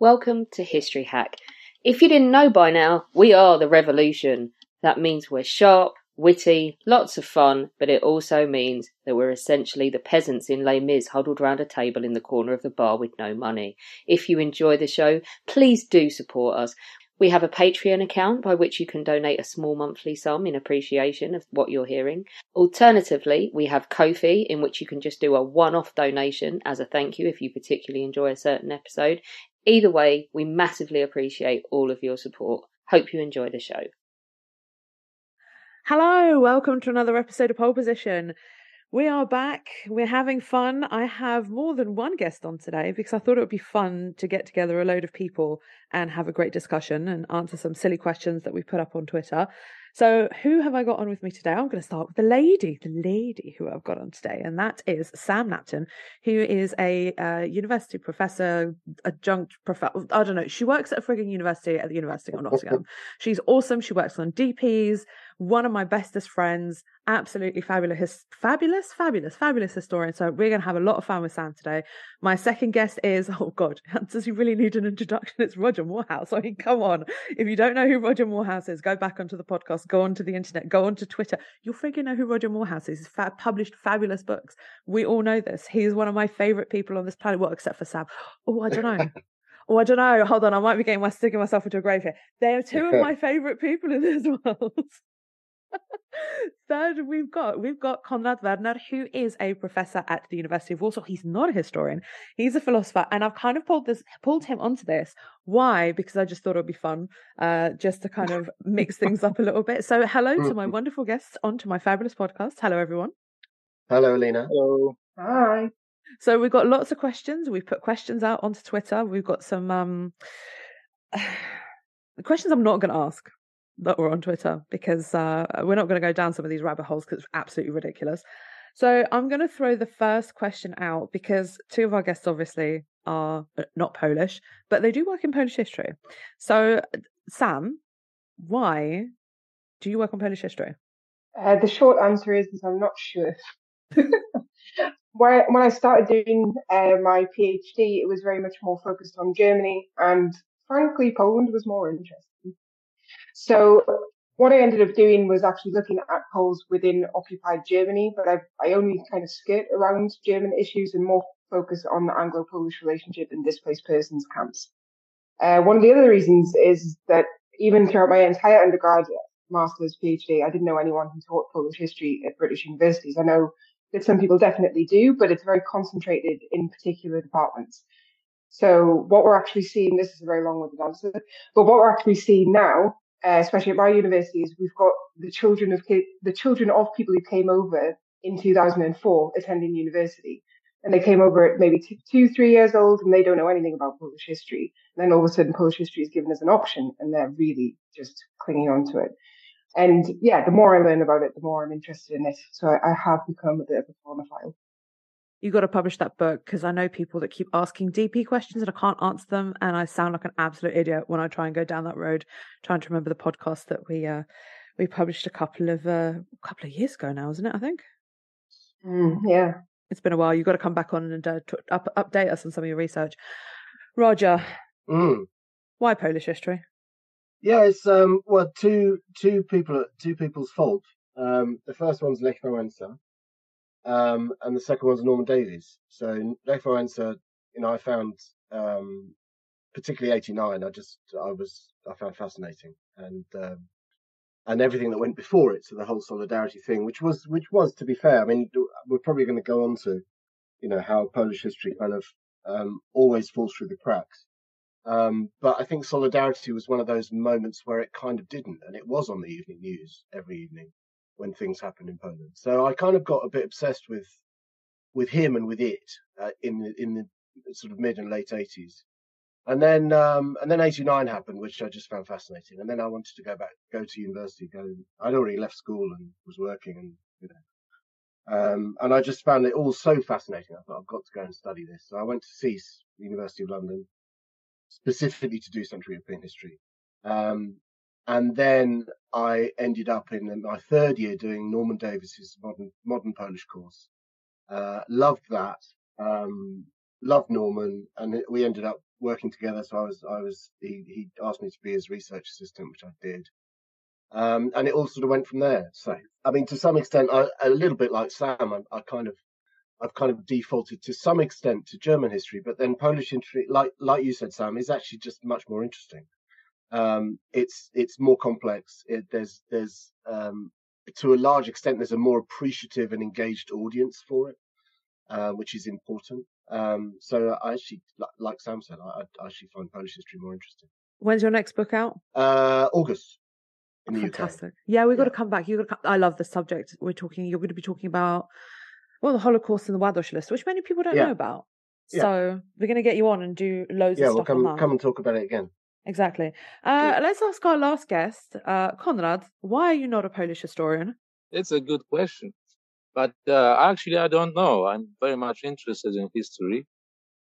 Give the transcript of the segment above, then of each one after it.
Welcome to History Hack. If you didn't know by now, we are the revolution. That means we're sharp, witty, lots of fun, but it also means that we're essentially the peasants in Les Mis huddled round a table in the corner of the bar with no money. If you enjoy the show, please do support us. We have a Patreon account by which you can donate a small monthly sum in appreciation of what you're hearing. Alternatively, we have Ko-fi in which you can just do a one-off donation as a thank you if you particularly enjoy a certain episode. Either way, we massively appreciate all of your support. Hope you enjoy the show. Hello, welcome to another episode of Pole Position. We are back. We're having fun. I have more than one guest on today because I thought it would be fun to get together a load of people and have a great discussion and answer some silly questions that we put up on Twitter. So, who have I got on with me today? I'm going to start with the lady, the lady who I've got on today, and that is Sam Knapton, who is a uh, university professor, adjunct professor. I don't know. She works at a frigging university at the University of Nottingham. She's awesome. She works on DPs. One of my bestest friends, absolutely fabulous, fabulous, fabulous, fabulous historian. So we're going to have a lot of fun with Sam today. My second guest is, oh God, does he really need an introduction? It's Roger Moorhouse. I mean, come on. If you don't know who Roger Moorhouse is, go back onto the podcast, go onto the internet, go onto Twitter. You'll freaking know who Roger Moorhouse is. He's fa- published fabulous books. We all know this. He's one of my favorite people on this planet. Well, except for Sam. Oh, I don't know. Oh, I don't know. Hold on, I might be getting my sticking myself into a grave here. They are two of my favorite people in this world. Third, we've got we've got Konrad Werner, who is a professor at the University of Warsaw. He's not a historian; he's a philosopher, and I've kind of pulled this pulled him onto this. Why? Because I just thought it would be fun, uh, just to kind of mix things up a little bit. So, hello to my wonderful guests onto my fabulous podcast. Hello, everyone. Hello, Alina. Hello. Hi. So we've got lots of questions. We've put questions out onto Twitter. We've got some um, questions I'm not going to ask that were on Twitter because uh, we're not going to go down some of these rabbit holes because it's absolutely ridiculous. So I'm going to throw the first question out because two of our guests obviously are uh, not Polish, but they do work in Polish history. So, Sam, why do you work on Polish history? Uh, the short answer is I'm not sure. when I started doing uh, my PhD, it was very much more focused on Germany, and frankly, Poland was more interesting. So what I ended up doing was actually looking at Poles within occupied Germany, but I, I only kind of skirt around German issues and more focus on the Anglo-Polish relationship and displaced persons camps. Uh, one of the other reasons is that even throughout my entire undergrad, master's, PhD, I didn't know anyone who taught Polish history at British universities. I know that some people definitely do, but it's very concentrated in particular departments. So what we're actually seeing, this is a very long-winded answer, but what we're actually seeing now uh, especially at my universities, we've got the children of the children of people who came over in 2004 attending university. And they came over at maybe three years old and they don't know anything about Polish history. And then all of a sudden Polish history is given as an option and they're really just clinging on to it. And yeah, the more I learn about it, the more I'm interested in it. So I, I have become a bit of a Polonophile you got to publish that book because I know people that keep asking DP questions and I can't answer them, and I sound like an absolute idiot when I try and go down that road, trying to remember the podcast that we uh, we published a couple of uh, a couple of years ago now, isn't it? I think. Mm, yeah, it's been a while. You've got to come back on and uh, t- up, update us on some of your research. Roger, mm. why Polish history? Yeah, it's um well two two people two people's fault. Um, the first one's Lech Wałęsa, um, and the second one's Norman Davies. So Lech Wałęsa, you know, I found um, particularly '89. I just I was I found fascinating, and um, and everything that went before it. So the whole solidarity thing, which was which was to be fair. I mean, we're probably going to go on to, you know, how Polish history kind of um, always falls through the cracks. Um, but I think solidarity was one of those moments where it kind of didn't, and it was on the evening news every evening when things happened in Poland. So I kind of got a bit obsessed with with him and with it uh, in the, in the sort of mid and late 80s. And then um, and then 89 happened, which I just found fascinating. And then I wanted to go back, go to university. Go. I'd already left school and was working, and you know. Um, and I just found it all so fascinating. I thought I've got to go and study this. So I went to SSEES, University of London, specifically to do Central European history. Um, and then I ended up in my third year doing Norman Davies's modern modern Polish course. Uh, loved that. Um, loved Norman, and we ended up working together. So I was I was he, he asked me to be his research assistant, which I did. Um, and it all sort of went from there. So I mean, to some extent, I, a little bit like Sam, I, I kind of I've kind of defaulted to some extent to German history, but then Polish history, like like you said, Sam, is actually just much more interesting. Um, it's it's more complex. It, there's there's um, to a large extent there's a more appreciative and engaged audience for it, uh, which is important. Um, so I actually, like Sam said, I, I, actually find Polish history more interesting. When's your next book out? Uh, August. Fantastic. UK. Yeah, we've got to come back. You got. I love the subject we're talking. You're going to be talking about well the Holocaust and the Ładoś list, which many people don't yeah. know about. Yeah. So we're going to get you on and do loads yeah, of stuff. Yeah, we'll come come and talk about it again. Exactly. Uh, let's ask our last guest, uh, Konrad. Why are you not a Polish historian? It's a good question, but uh, actually, I don't know. I'm very much interested in history,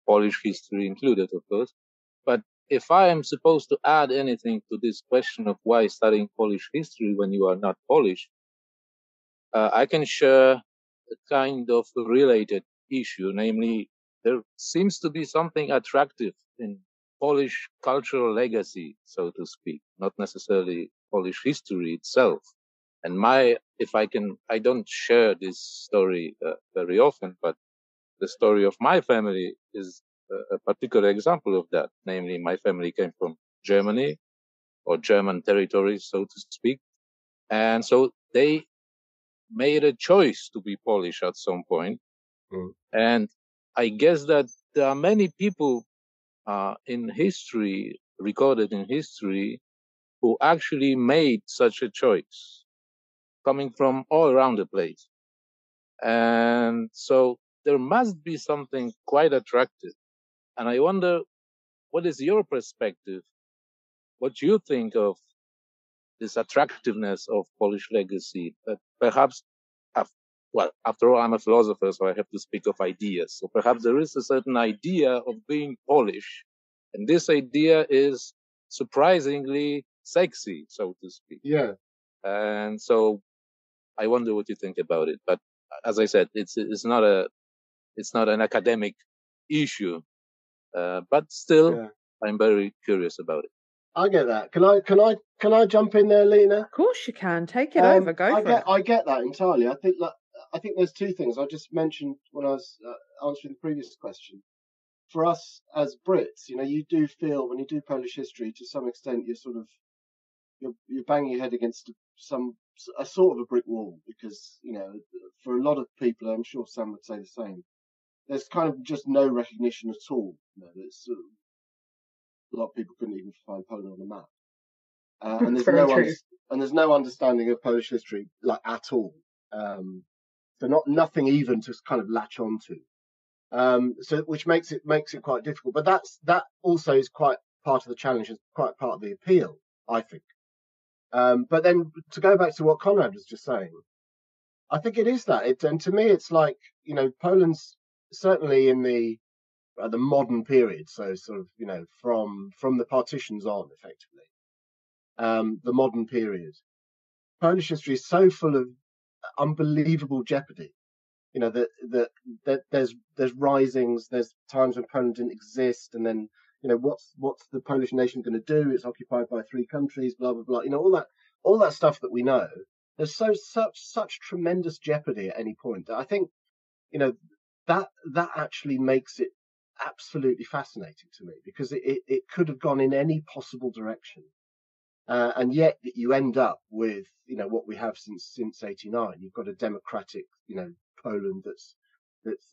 Polish history included, of course. But if I am supposed to add anything to this question of why studying Polish history when you are not Polish, uh, I can share a kind of related issue, namely, there seems to be something attractive in Polish cultural legacy, so to speak, not necessarily Polish history itself. And my, if I can, I don't share this story uh, very often, but the story of my family is a, a particular example of that. Namely, my family came from Germany or German territories, so to speak. And so they made a choice to be Polish at some point. Mm. And I guess that there are many people uh, in history, recorded in history, who actually made such a choice, coming from all around the place. And so there must be something quite attractive. And I wonder, what is your perspective? What you think of this attractiveness of Polish legacy that perhaps well, after all, I'm a philosopher, so I have to speak of ideas. So perhaps there is a certain idea of being Polish, and this idea is surprisingly sexy, so to speak. Yeah. And so I wonder what you think about it. But as I said, it's it's not a it's not an academic issue, uh, but still, yeah. I'm very curious about it. I get that. Can I can I can I jump in there, Lena? Of course you can. Take it um, over. Go I for get, it. I get that entirely. I think like I think there's two things I just mentioned when I was uh, answering the previous question. For us as Brits, you know, you do feel when you do Polish history, to some extent, you're sort of you're you're banging your head against some a sort of a brick wall because you know, for a lot of people, I'm sure Sam would say the same. There's kind of just no recognition at all. You know, uh, a lot of people couldn't even find Poland on the map, uh, and there's no un- and there's no understanding of Polish history like at all. Um, so not nothing even to kind of latch onto. Um, so which makes it makes it quite difficult. But that's that also is quite part of the challenge, is quite part of the appeal, I think. Um, but then to go back to what Konrad was just saying, I think it is that. It, and to me, it's like you know, Poland's certainly in the uh, the modern period, so sort of you know from from the partitions on, effectively, um, the modern period. Polish history is so full of unbelievable jeopardy. You know that that that there's there's risings, there's times when Poland didn't exist, and then you know what's what's the Polish nation going to do? It's occupied by three countries, blah blah blah. You know all that all that stuff that we know. There's so such such tremendous jeopardy at any point that I think you know that that actually makes it absolutely fascinating to me because it, it, it could have gone in any possible direction. Uh, and yet that you end up with, you know, what we have since, since 89. You've got a democratic, you know, Poland that's, that's,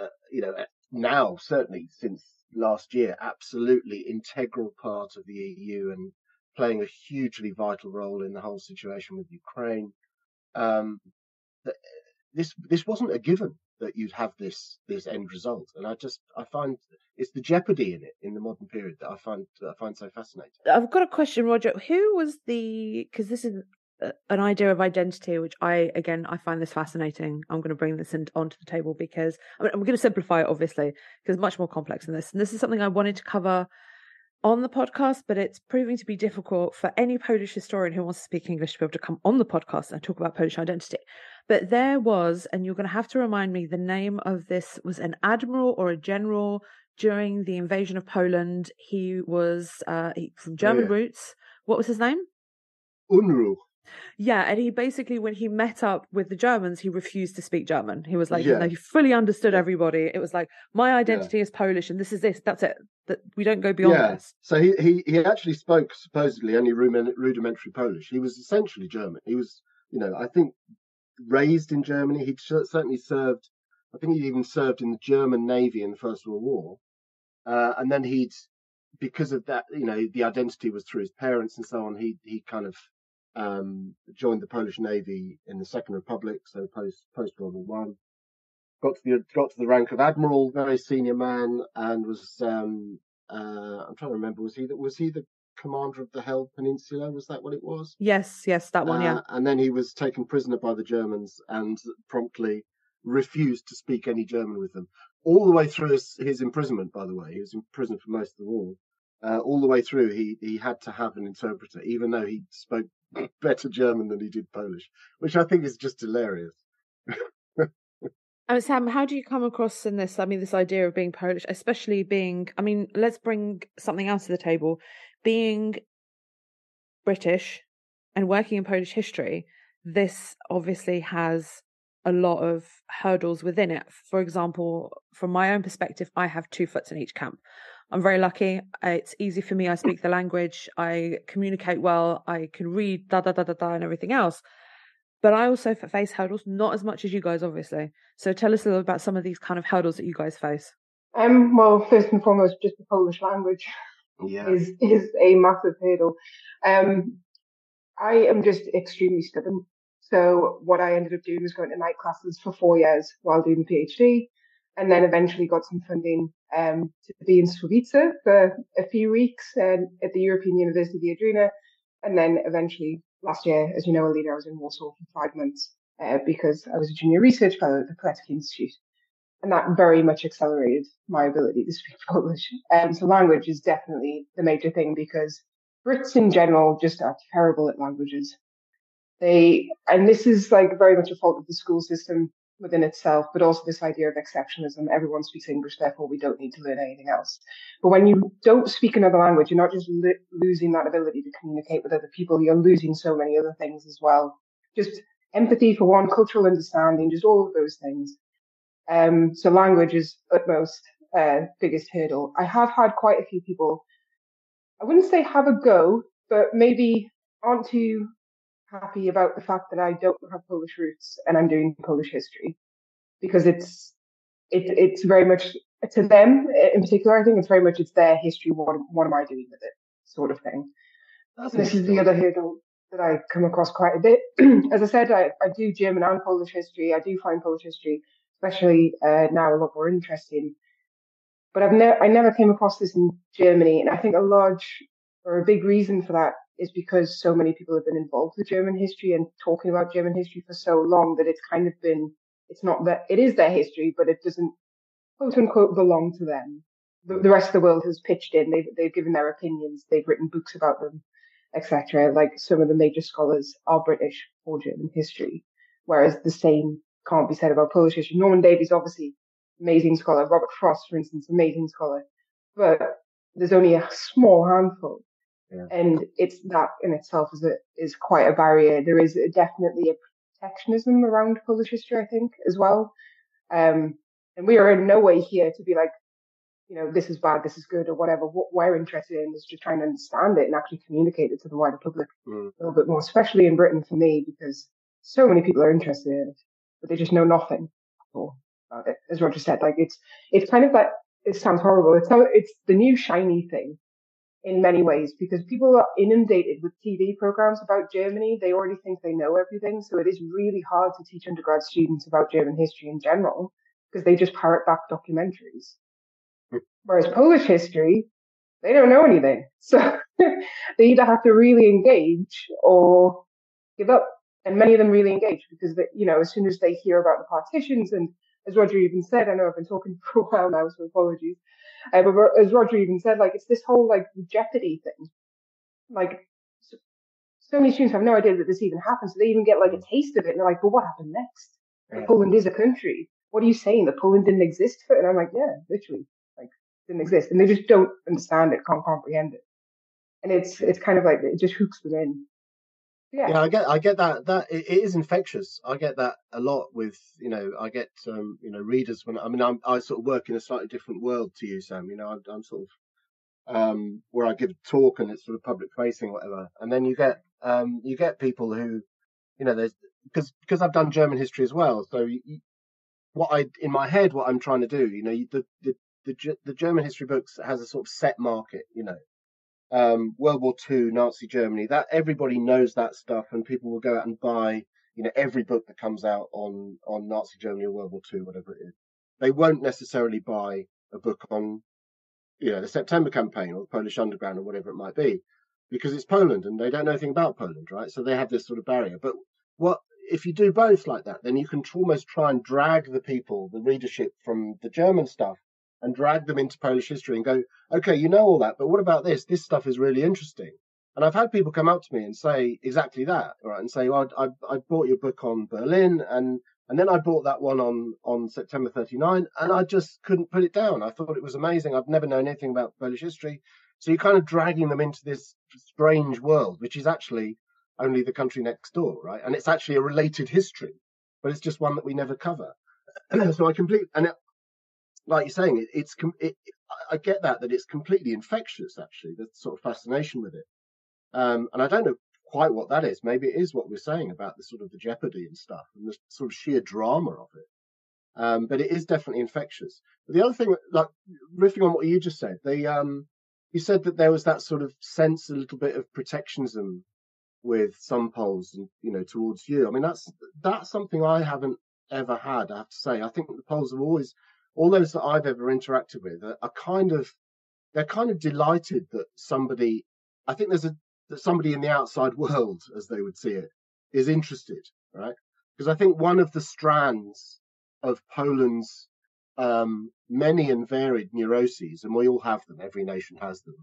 uh, you know, now certainly since last year, absolutely integral part of the EU and playing a hugely vital role in the whole situation with Ukraine. Um, this, this wasn't a given that you'd have this this end result. And I just I find it's the jeopardy in it in the modern period that I find that I find so fascinating. I've got a question, Roger. Who was the because this is an idea of identity, which I again I find this fascinating. I'm going to bring this in, onto the table because I mean, I'm going to simplify it, obviously, because it's much more complex than this. And this is something I wanted to cover on the podcast, but it's proving to be difficult for any Polish historian who wants to speak English to be able to come on the podcast and talk about Polish identity. But there was, and you're going to have to remind me, the name of this was an admiral or a general during the invasion of Poland. He was uh, from oh, German oh, yeah. roots. What was his name? Unrug. Yeah, and he basically, when he met up with the Germans, he refused to speak German. He was like, yeah. he fully understood everybody. It was like, my identity yeah. is Polish, and this is this. That's it. That we don't go beyond yeah. this. So he, he he actually spoke supposedly only rudimentary Polish. He was essentially German. He was, you know, I think raised in Germany. He'd certainly served. I think he even served in the German Navy in the First World War, uh, and then he'd, because of that, you know, the identity was through his parents and so on. He he kind of um, joined the Polish Navy in the Second Republic, so post post World War One. Got to the got to the rank of admiral, very senior man, and was um, uh, I'm trying to remember was he the, was he the commander of the Hel Peninsula? Was that what it was? Yes, yes, that one, uh, yeah. And then he was taken prisoner by the Germans and promptly refused to speak any German with them. All the way through his, his imprisonment, by the way, he was in prison for most of the war. Uh, all the way through, he he had to have an interpreter, even though he spoke better German than he did Polish, which I think is just hilarious. And oh, Sam, how do you come across in this? I mean, this idea of being Polish, especially being, I mean, let's bring something else to the table. Being British and working in Polish history, this obviously has a lot of hurdles within it. For example, from my own perspective, I have two foots in each camp. I'm very lucky. It's easy for me. I speak the language. I communicate well. I can read da da da da da and everything else. But I also face hurdles, not as much as you guys, obviously. So tell us a little about some of these kind of hurdles that you guys face. Um, well, first and foremost, just the Polish language yeah. is is a massive hurdle. Um, I am just extremely stubborn. So what I ended up doing was going to night classes for four years while doing the PhD and then eventually got some funding um, to be in Słubice for a few weeks um, at the European University of Viadrina. And then eventually last year, as you know, Alina, I was in Warsaw for five months uh, because I was a junior research fellow at the Pilecki Institute. And that very much accelerated my ability to speak Polish. Um, so language is definitely the major thing because Brits in general just are terrible at languages. They, and this is like very much a fault of the school system within itself, but also this idea of exceptionalism. Everyone speaks English, therefore we don't need to learn anything else. But when you don't speak another language, you're not just li- losing that ability to communicate with other people, you're losing so many other things as well. Just empathy for one, cultural understanding, just all of those things. Um, so language is utmost uh, biggest hurdle. I have had quite a few people, I wouldn't say have a go, but maybe aren't too happy about the fact that I don't have Polish roots and I'm doing Polish history because it's it, it's very much to them in particular. I think it's very much it's their history. What what am I doing with it? Sort of thing. this is the other hurdle that I come across quite a bit. As I said, I, I do German and Polish history. I do find Polish history, especially uh, now, a lot more interesting. But I've never I never came across this in Germany, and I think a large or a big reason for that is because so many people have been involved with German history and talking about German history for so long that it's kind of been, it's not that, it is their history, but it doesn't quote unquote belong to them. The, the rest of the world has pitched in, they've, they've given their opinions, they've written books about them, etc. Like some of the major scholars are British for German history, whereas the same can't be said about Polish history. Norman Davies, obviously, amazing scholar. Robert Frost, for instance, amazing scholar. But there's only a small handful yeah. And it's that in itself is a, is quite a barrier. There is definitely a protectionism around Polish history, I think, as well. Um, and we are in no way here to be like, you know, this is bad, this is good, or whatever. What we're interested in is just trying to understand it and actually communicate it to the wider public mm. a little bit more, especially in Britain for me, because so many people are interested in it, but they just know nothing about it. As Roger said, like it's it's kind of like it sounds horrible. It's it's the new shiny thing in many ways because people are inundated with TV programs about Germany. They already think they know everything. So it is really hard to teach undergrad students about German history in general because they just parrot back documentaries. Mm. Whereas Polish history, they don't know anything. So they either have to really engage or give up. And many of them really engage because, they, you know, as soon as they hear about the partitions and as Roger even said, I know I've been talking for a while now, so apologies. Uh, but as Roger even said, like, it's this whole, like, jeopardy thing. Like, so, so, many students have no idea that this even happens. So they even get, like, a taste of it and they're like, well, what happened next? Poland is a country. What are you saying? That Poland didn't exist? And I'm like, yeah, literally like didn't exist, and they just don't understand it, can't comprehend it, and it's it's kind of like it just hooks them in. Yeah. yeah, I get, I get that. That it, it is infectious. I get that a lot with, you know, I get, um, you know, readers when I mean, I'm, I sort of work in a slightly different world to you, Sam. You know, I'm, I'm sort of um, where I give a talk and it's sort of public facing, whatever. And then you get, um, you get people who, you know, there's because because I've done German history as well. So you, what I in my head, what I'm trying to do, you know, the the the the German history books has a sort of set market, you know. Um, World War II, Nazi Germany, that everybody knows that stuff, and people will go out and buy, you know, every book that comes out on on Nazi Germany or World War II, whatever it is. They won't necessarily buy a book on, you know, the September campaign or the Polish Underground or whatever it might be, because it's Poland and they don't know anything about Poland, right? So they have this sort of barrier. But what if you do both like that, then you can almost try and drag the people, the readership from the German stuff and drag them into Polish history and go, okay, you know all that, but what about this? This stuff is really interesting. And I've had people come up to me and say exactly that, right? And say, well, I, I bought your book on Berlin and, and then I bought that one on, on September 39 and I just couldn't put it down. I thought it was amazing. I've never known anything about Polish history. So you're kind of dragging them into this strange world, which is actually only the country next door, right? And it's actually a related history, but it's just one that we never cover. so I completely, and like you're saying, it, it's it, I get that that it's completely infectious. Actually, the sort of fascination with it, um, and I don't know quite what that is. Maybe it is what we're saying about the sort of the jeopardy and stuff, and the sort of sheer drama of it. Um, but it is definitely infectious. But the other thing, like riffing on what you just said, the um, you said that there was that sort of sense, a little bit of protectionism with some Poles, and you know, towards you. I mean, that's that's something I haven't ever had. I have to say, I think the Poles have always all those that I've ever interacted with are, are kind of they're kind of delighted that somebody I think there's a that somebody in the outside world, as they would see it, is interested, right? Because I think one of the strands of Poland's um, many and varied neuroses, and we all have them, every nation has them.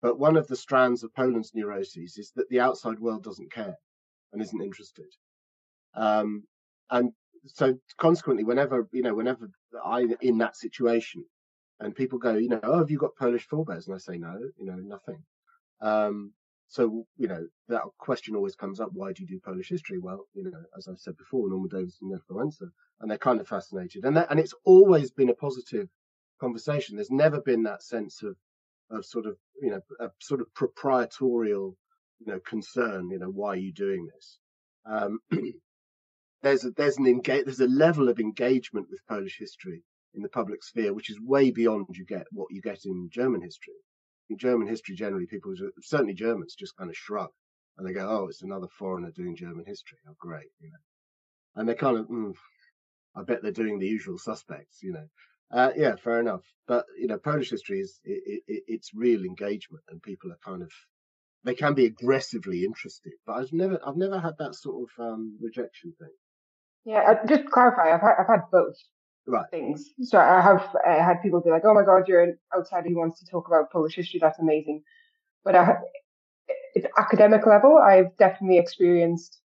But one of the strands of Poland's neuroses is that the outside world doesn't care and isn't interested. Um, and so consequently, whenever you know, whenever I'm in that situation, and people go, you know, oh, have you got Polish forebears? And I say, no, you know, nothing. Um, so you know, that question always comes up: Why do you do Polish history? Well, you know, as I said before, Norman Davies and Influenza, and they're kind of fascinated, and that, and it's always been a positive conversation. There's never been that sense of of sort of you know a sort of proprietorial you know concern. You know, why are you doing this? Um, there's a, there's an there's a level of engagement with Polish history in the public sphere which is way beyond you get what you get in German history. In German history, generally, people certainly Germans just kind of shrug and they go, "Oh, it's another foreigner doing German history. Oh, great," you know, and they kind of, mm, I bet they're doing the usual suspects, you know. Uh, yeah, fair enough. But you know, Polish history is it, it, it's real engagement, and people are kind of they can be aggressively interested. But I've never I've never had that sort of um, rejection thing. Yeah, uh, just clarify, I've had, I've had both right. things. So I have uh, had people be like, "Oh my God, you're an outsider who wants to talk about Polish history. That's amazing." But I, at academic level, I've definitely experienced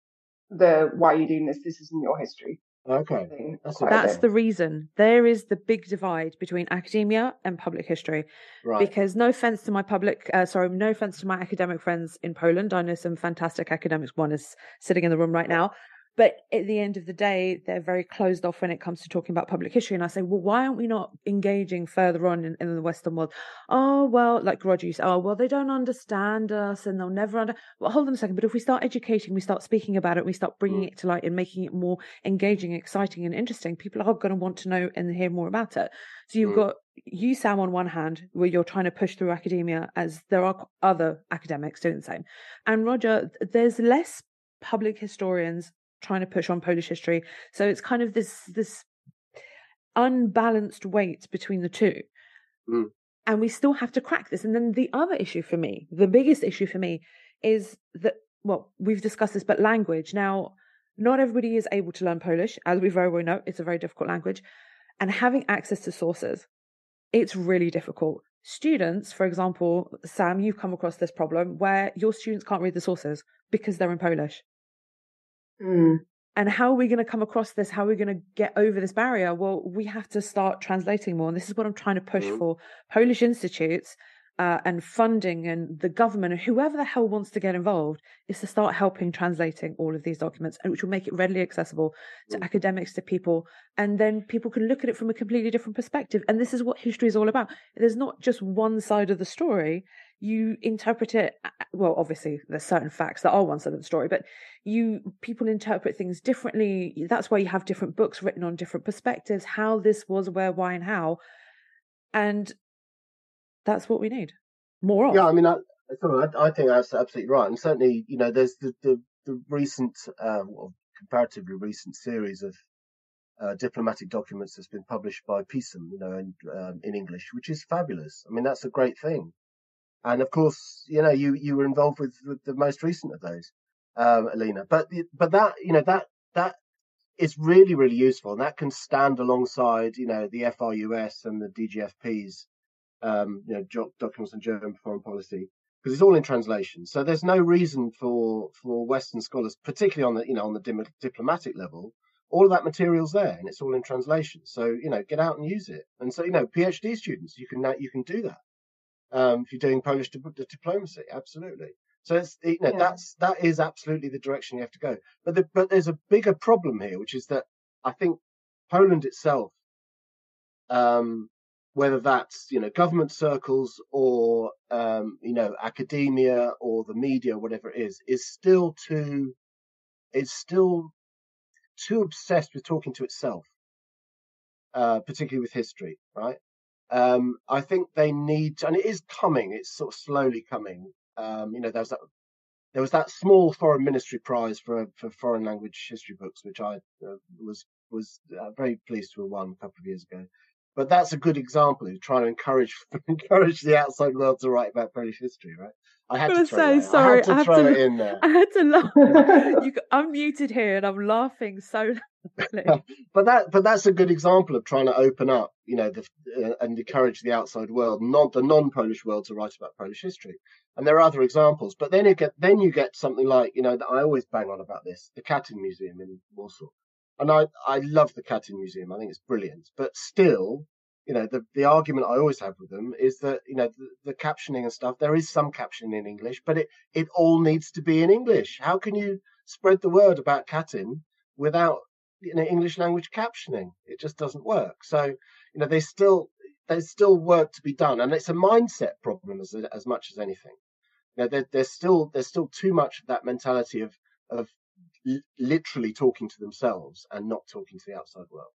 the "Why are you doing this? This isn't your history." Okay, that's, that's the reason. There is the big divide between academia and public history. Right. Because no offense to my public, uh, sorry, no offense to my academic friends in Poland. I know some fantastic academics. One is sitting in the room right now. But at the end of the day, they're very closed off when it comes to talking about public history. And I say, well, why aren't we not engaging further on in, in the Western world? Oh, well, like Roger, you say, oh, well, they don't understand us and they'll never under. Well, hold on a second. But if we start educating, we start speaking about it, we start bringing mm. it to light and making it more engaging, exciting, and interesting, people are going to want to know and hear more about it. So you've mm. got you, Sam, on one hand, where you're trying to push through academia, as there are other academics doing the same. And Roger, there's less public historians trying to push on Polish history. So it's kind of this this unbalanced weight between the two. Mm. And we still have to crack this. And then the other issue for me, the biggest issue for me, is that, well, we've discussed this, but language. Now, not everybody is able to learn Polish, as we very well know. It's a very difficult language. And having access to sources, it's really difficult. Students, for example, Sam, you've come across this problem where your students can't read the sources because they're in Polish. Mm. And how are we going to come across this? How are we going to get over this barrier? Well, we have to start translating more. And this is what I'm trying to push Mhm. for Polish institutes uh, and funding and the government and whoever the hell wants to get involved is to start helping translating all of these documents, and which will make it readily accessible to Mm. academics, to people. And then people can look at it from a completely different perspective. And this is what history is all about. There's not just one side of the story. You interpret it well, obviously there's certain facts that are one side of the story, but you people interpret things differently. That's why you have different books written on different perspectives, how this was, where, why, and how. And that's what we need. More of. Yeah, I mean, I, so I, I think that's absolutely right, and certainly, you know, there's the the, the recent, uh, well, comparatively recent series of uh, diplomatic documents that's been published by PISM, you know, in, um, in English, which is fabulous. I mean, that's a great thing. And of course, you know, you you were involved with, the most recent of those, um, Alina. But but that you know that that is really really useful, and that can stand alongside you know the FRUS and the DGFP's um, you know documents on German foreign policy because it's all in translation. So there's no reason for for Western scholars, particularly on the you know on the dim- diplomatic level, all of that material's there and it's all in translation. So you know get out and use it. And so you know PhD students, you can you can do that um, if you're doing Polish dip- diplomacy, absolutely. So it's you know Yeah. that's that is absolutely the direction you have to go. But the, but there's a bigger problem here, which is that I think Poland itself, um, whether that's you know government circles or um, you know academia or the media, whatever it is, is still too is still too obsessed with talking to itself, uh, particularly with history, right? Um, I think they need, to, and it is coming. It's sort of slowly coming. Um, you know, there's that there was that small foreign ministry prize for for foreign language history books, which I uh, was was uh, very pleased to have won a couple of years ago. But that's a good example of trying to encourage encourage the outside world to write about Polish history, right? I had I'm to say, sorry, I had to I throw to- it in there. I had to laugh. you, I'm muted here and I'm laughing so loudly. but that but that's a good example of trying to open up you know the, uh, and encourage the outside world not the non-polish world to write about polish history and there are other examples but then you get then you get something like you know that i always bang on about this the Katyn museum in warsaw and i i love the Katyn museum i think it's brilliant but still you know the the argument i always have with them is that you know the, the captioning and stuff there is some captioning in english but it it all needs to be in english how can you spread the word about Katyn without you know English language captioning. It just doesn't work. So you know there's still there's still work to be done, and it's a mindset problem as as much as anything. You know, there, there's still there's still too much of that mentality of of literally talking to themselves and not talking to the outside world.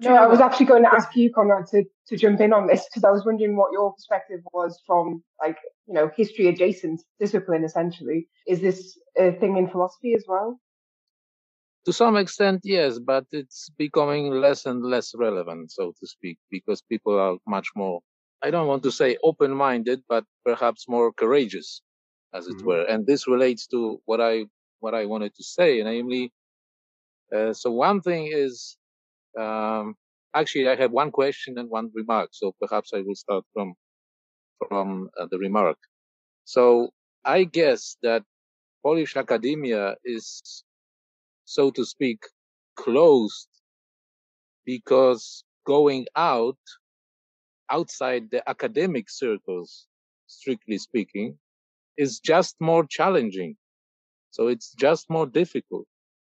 No, I was actually going to ask you, Konrad, to, to jump in on this because I was wondering what your perspective was from, like, you know, history adjacent discipline, essentially. Is this a thing in philosophy as well? To some extent, yes, but it's becoming less and less relevant, so to speak, because people are much more, I don't want to say open minded, but perhaps more courageous, as it Mhm. were. And this relates to what I, what I wanted to say, namely, uh, so one thing is, um, actually, I have one question and one remark, so perhaps I will start from, from uh, the remark. So I guess that Polish academia is so to speak, closed because going out outside the academic circles, strictly speaking, is just more challenging. So it's just more difficult.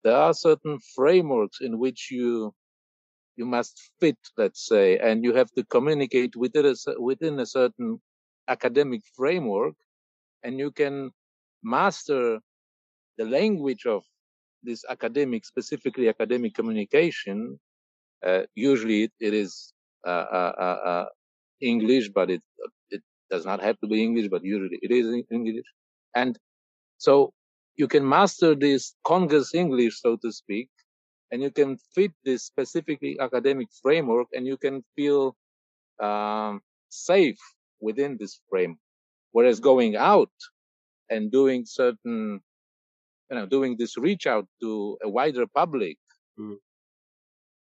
There are certain frameworks in which you you must fit, let's say, and you have to communicate within a, within a certain academic framework, and you can master the language of this academic, specifically academic communication, uh, usually it, it is uh, uh, uh, uh, English, but it it does not have to be English, but usually it is English. And so you can master this Congress English, so to speak, and you can fit this specifically academic framework and you can feel um, safe within this frame. Whereas going out and doing certain, you know, doing this reach out to a wider public, mm.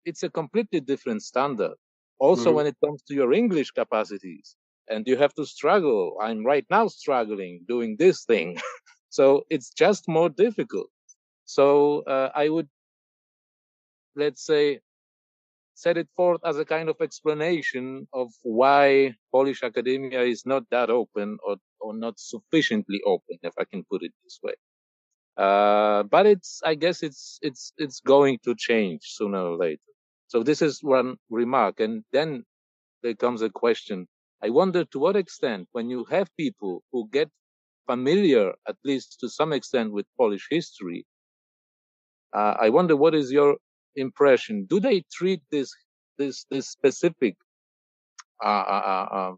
it's a completely different standard. Also, mm. when it comes to your English capacities, and you have to struggle. I'm right now struggling doing this thing. so it's just more difficult. So uh, I would, let's say, set it forth as a kind of explanation of why Polish academia is not that open or, or not sufficiently open, if I can put it this way. Uh, but it's, I guess it's, it's, it's going to change sooner or later. So this is one remark. And then there comes a question. I wonder to what extent when you have people who get familiar, at least to some extent, with Polish history, uh, I wonder what is your impression? Do they treat this this this specific uh, uh, uh, uh,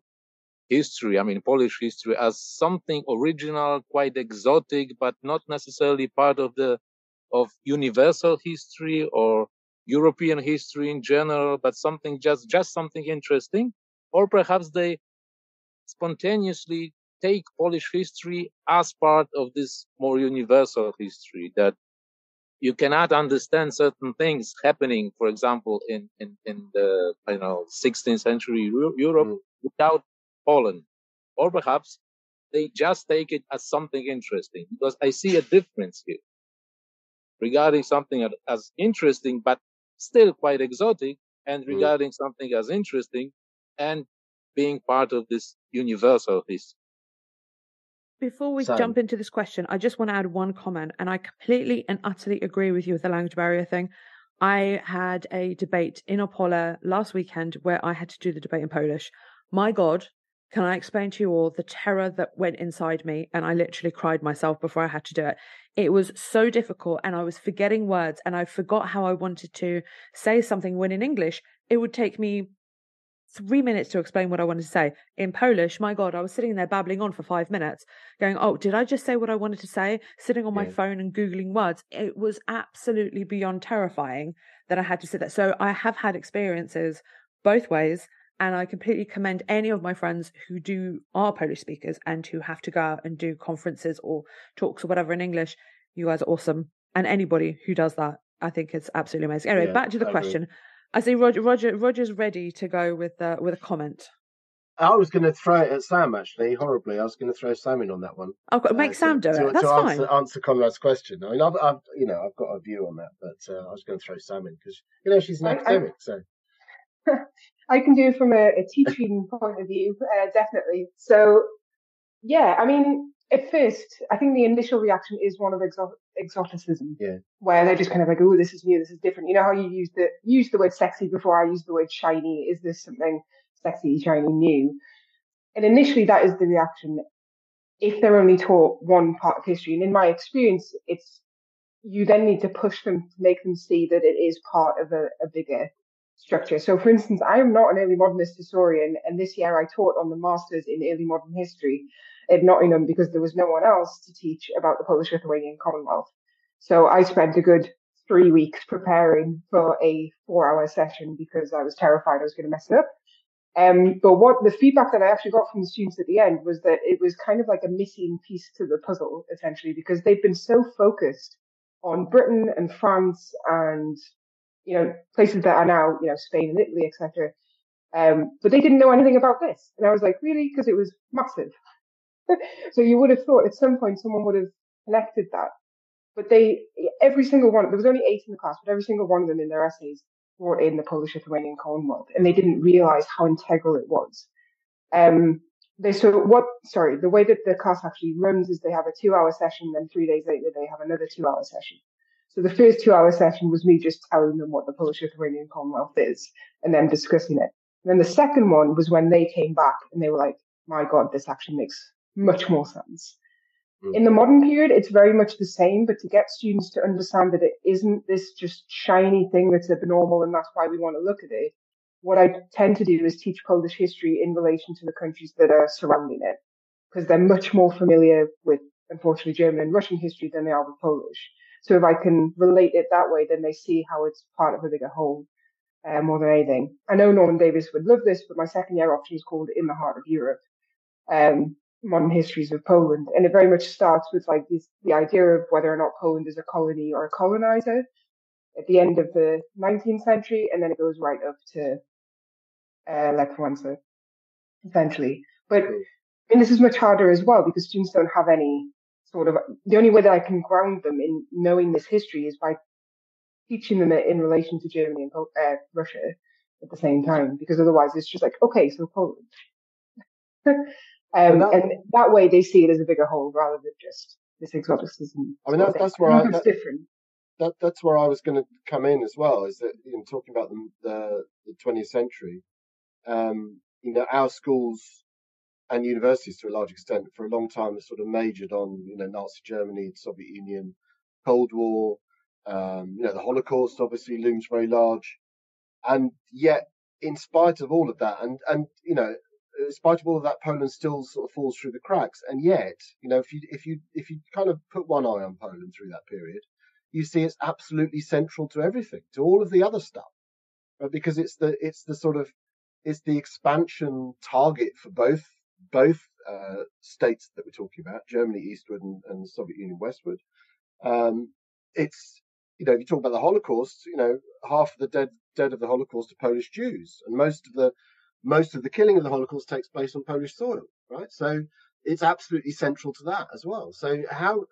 history, I mean Polish history, as something original, quite exotic, but not necessarily part of the of universal history or European history in general, but something just just something interesting, or perhaps they spontaneously take Polish history as part of this more universal history that you cannot understand certain things happening, for example, in, in, in the, you know, 16th century Europe mm. without Poland. Or perhaps they just take it as something interesting because I see a difference here regarding something as interesting, but still quite exotic and mm. regarding mm. something as interesting and being part of this universal history. Before we so, jump into this question, I just want to add one comment, and I completely and utterly agree with you with the language barrier thing. I had a debate in Opole last weekend where I had to do the debate in Polish. My God, can I explain to you all the terror that went inside me? And I literally cried myself before I had to do it. It was so difficult, and I was forgetting words, and I forgot how I wanted to say something when in English it would take me three minutes to explain what I wanted to say. In Polish, my God, I was sitting there babbling on for five minutes, going, Oh, did I just say what I wanted to say? Sitting on my yeah. phone and Googling words. It was absolutely beyond terrifying that I had to sit there. So I have had experiences both ways. And I completely commend any of my friends who do are Polish speakers and who have to go out and do conferences or talks or whatever in English. You guys are awesome. And anybody who does that, I think it's absolutely amazing. Anyway, yeah, back to the I question. Agree. I see Roger. Roger. Roger's ready to go with uh, with a comment. I was going to throw it at Sam actually. Horribly, I was going to throw Sam in on that one. I've got to make uh, Sam do to, it. That's to fine. Answer, answer Konrad's question. I mean, I've, I've, you know, I've got a view on that, but uh, I was going to throw Sam in because you know she's an I, academic, I, so. I can do it from a, a teaching point of view, uh, definitely. So, yeah, I mean, at first, I think the initial reaction is one of exo- exoticism. Yeah. Where they're just kind of like, oh, this is new, this is different. You know how you used the used the word sexy before I used the word shiny. Is this something sexy, shiny, new? And initially, that is the reaction. If they're only taught one part of history, and in my experience, it's you then need to push them to make them see that it is part of a, a bigger structure. So, for instance, I am not an early modernist historian, and this year I taught on the masters in early modern history at Nottingham because there was no one else to teach about the Polish Lithuanian Commonwealth. So I spent a good three weeks preparing for a four hour session because I was terrified I was going to mess it up. Um, but what the feedback that I actually got from the students at the end was that it was kind of like a missing piece to the puzzle, essentially, because they've been so focused on Britain and France and, you know, places that are now, you know, Spain and Italy, etc. Um, but they didn't know anything about this. And I was like, really? Because it was massive. So you would have thought at some point someone would have connected that. But they, every single one, there was only eight in the class, but every single one of them in their essays brought in the Polish Lithuanian Commonwealth, and they didn't realize how integral it was. Um, they so what? Sorry, the way that the class actually runs is they have a two-hour session, then three days later they have another two-hour session. So the first two-hour session was me just telling them what the Polish Lithuanian Commonwealth is, and then discussing it. And then the second one was when they came back and they were like, "My God, this actually makes much more sense. Mm. In the modern period, it's very much the same, but to get students to understand that it isn't this just shiny thing that's abnormal and that's why we want to look at it, what I tend to do is teach Polish history in relation to the countries that are surrounding it, because they're much more familiar with, unfortunately, German and Russian history than they are with Polish. So if I can relate it that way, then they see how it's part of a bigger whole uh, more than anything. I know Norman Davies would love this, but my second year option is called In the Heart of Europe. Um, modern histories of Poland, and it very much starts with like this, the idea of whether or not Poland is a colony or a colonizer at the end of the 19th century, and then it goes right up to uh, Lech Wałęsa, essentially. But and this is much harder as well because students don't have any sort of the only way that I can ground them in knowing this history is by teaching them it in relation to Germany and uh, Russia at the same time because otherwise it's just like okay so Poland Um, that, and that way they see it as a bigger whole rather than just this exoticism. I mean, that's, that's where I, that, different. That, that's where I was going to come in as well, is that, in talking about the, the, the 20th century, um, you know, our schools and universities to a large extent for a long time have sort of majored on, you know, Nazi Germany, Soviet Union, Cold War, um, you know, the Holocaust obviously looms very large. And yet, in spite of all of that, and, and, you know, in spite of all of that, Poland still sort of falls through the cracks. And yet, you know, if you if you if you kind of put one eye on Poland through that period, you see it's absolutely central to everything, to all of the other stuff, right? because it's the it's the sort of it's the expansion target for both both uh, states that we're talking about, Germany eastward and, and the Soviet Union westward. Um, it's you know, if you talk about the Holocaust, you know, half of the dead dead of the Holocaust are Polish Jews, and most of the most of the killing of the Holocaust takes place on Polish soil, right? So it's absolutely central to that as well. So how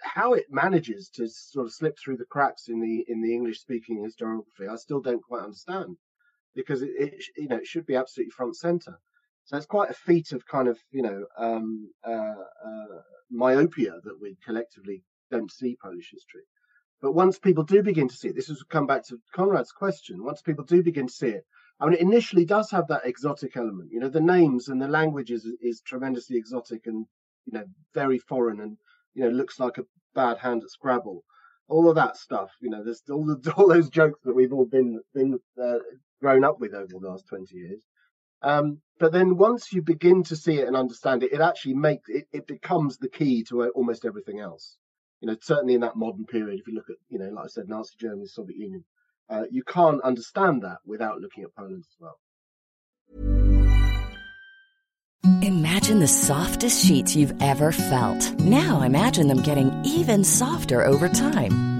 how it manages to sort of slip through the cracks in the in the English speaking historiography, I still don't quite understand because it, it you know it should be absolutely front center. So it's quite a feat of kind of you know um, uh, uh, myopia that we collectively don't see Polish history. But once people do begin to see it, this has come back to Konrad's question. Once people do begin to see it, I mean, it initially does have that exotic element. You know, the names and the languages is, is tremendously exotic and you know very foreign, and you know looks like a bad hand at Scrabble. All of that stuff. You know, there's all the, all those jokes that we've all been been uh, grown up with over the last twenty years. Um, but then once you begin to see it and understand it, it actually makes it, it becomes the key to almost everything else. You know, certainly in that modern period, if you look at, you know, like I said, Nazi Germany, Soviet Union, uh, you can't understand that without looking at Poland as well. Imagine the softest sheets you've ever felt. Now imagine them getting even softer over time.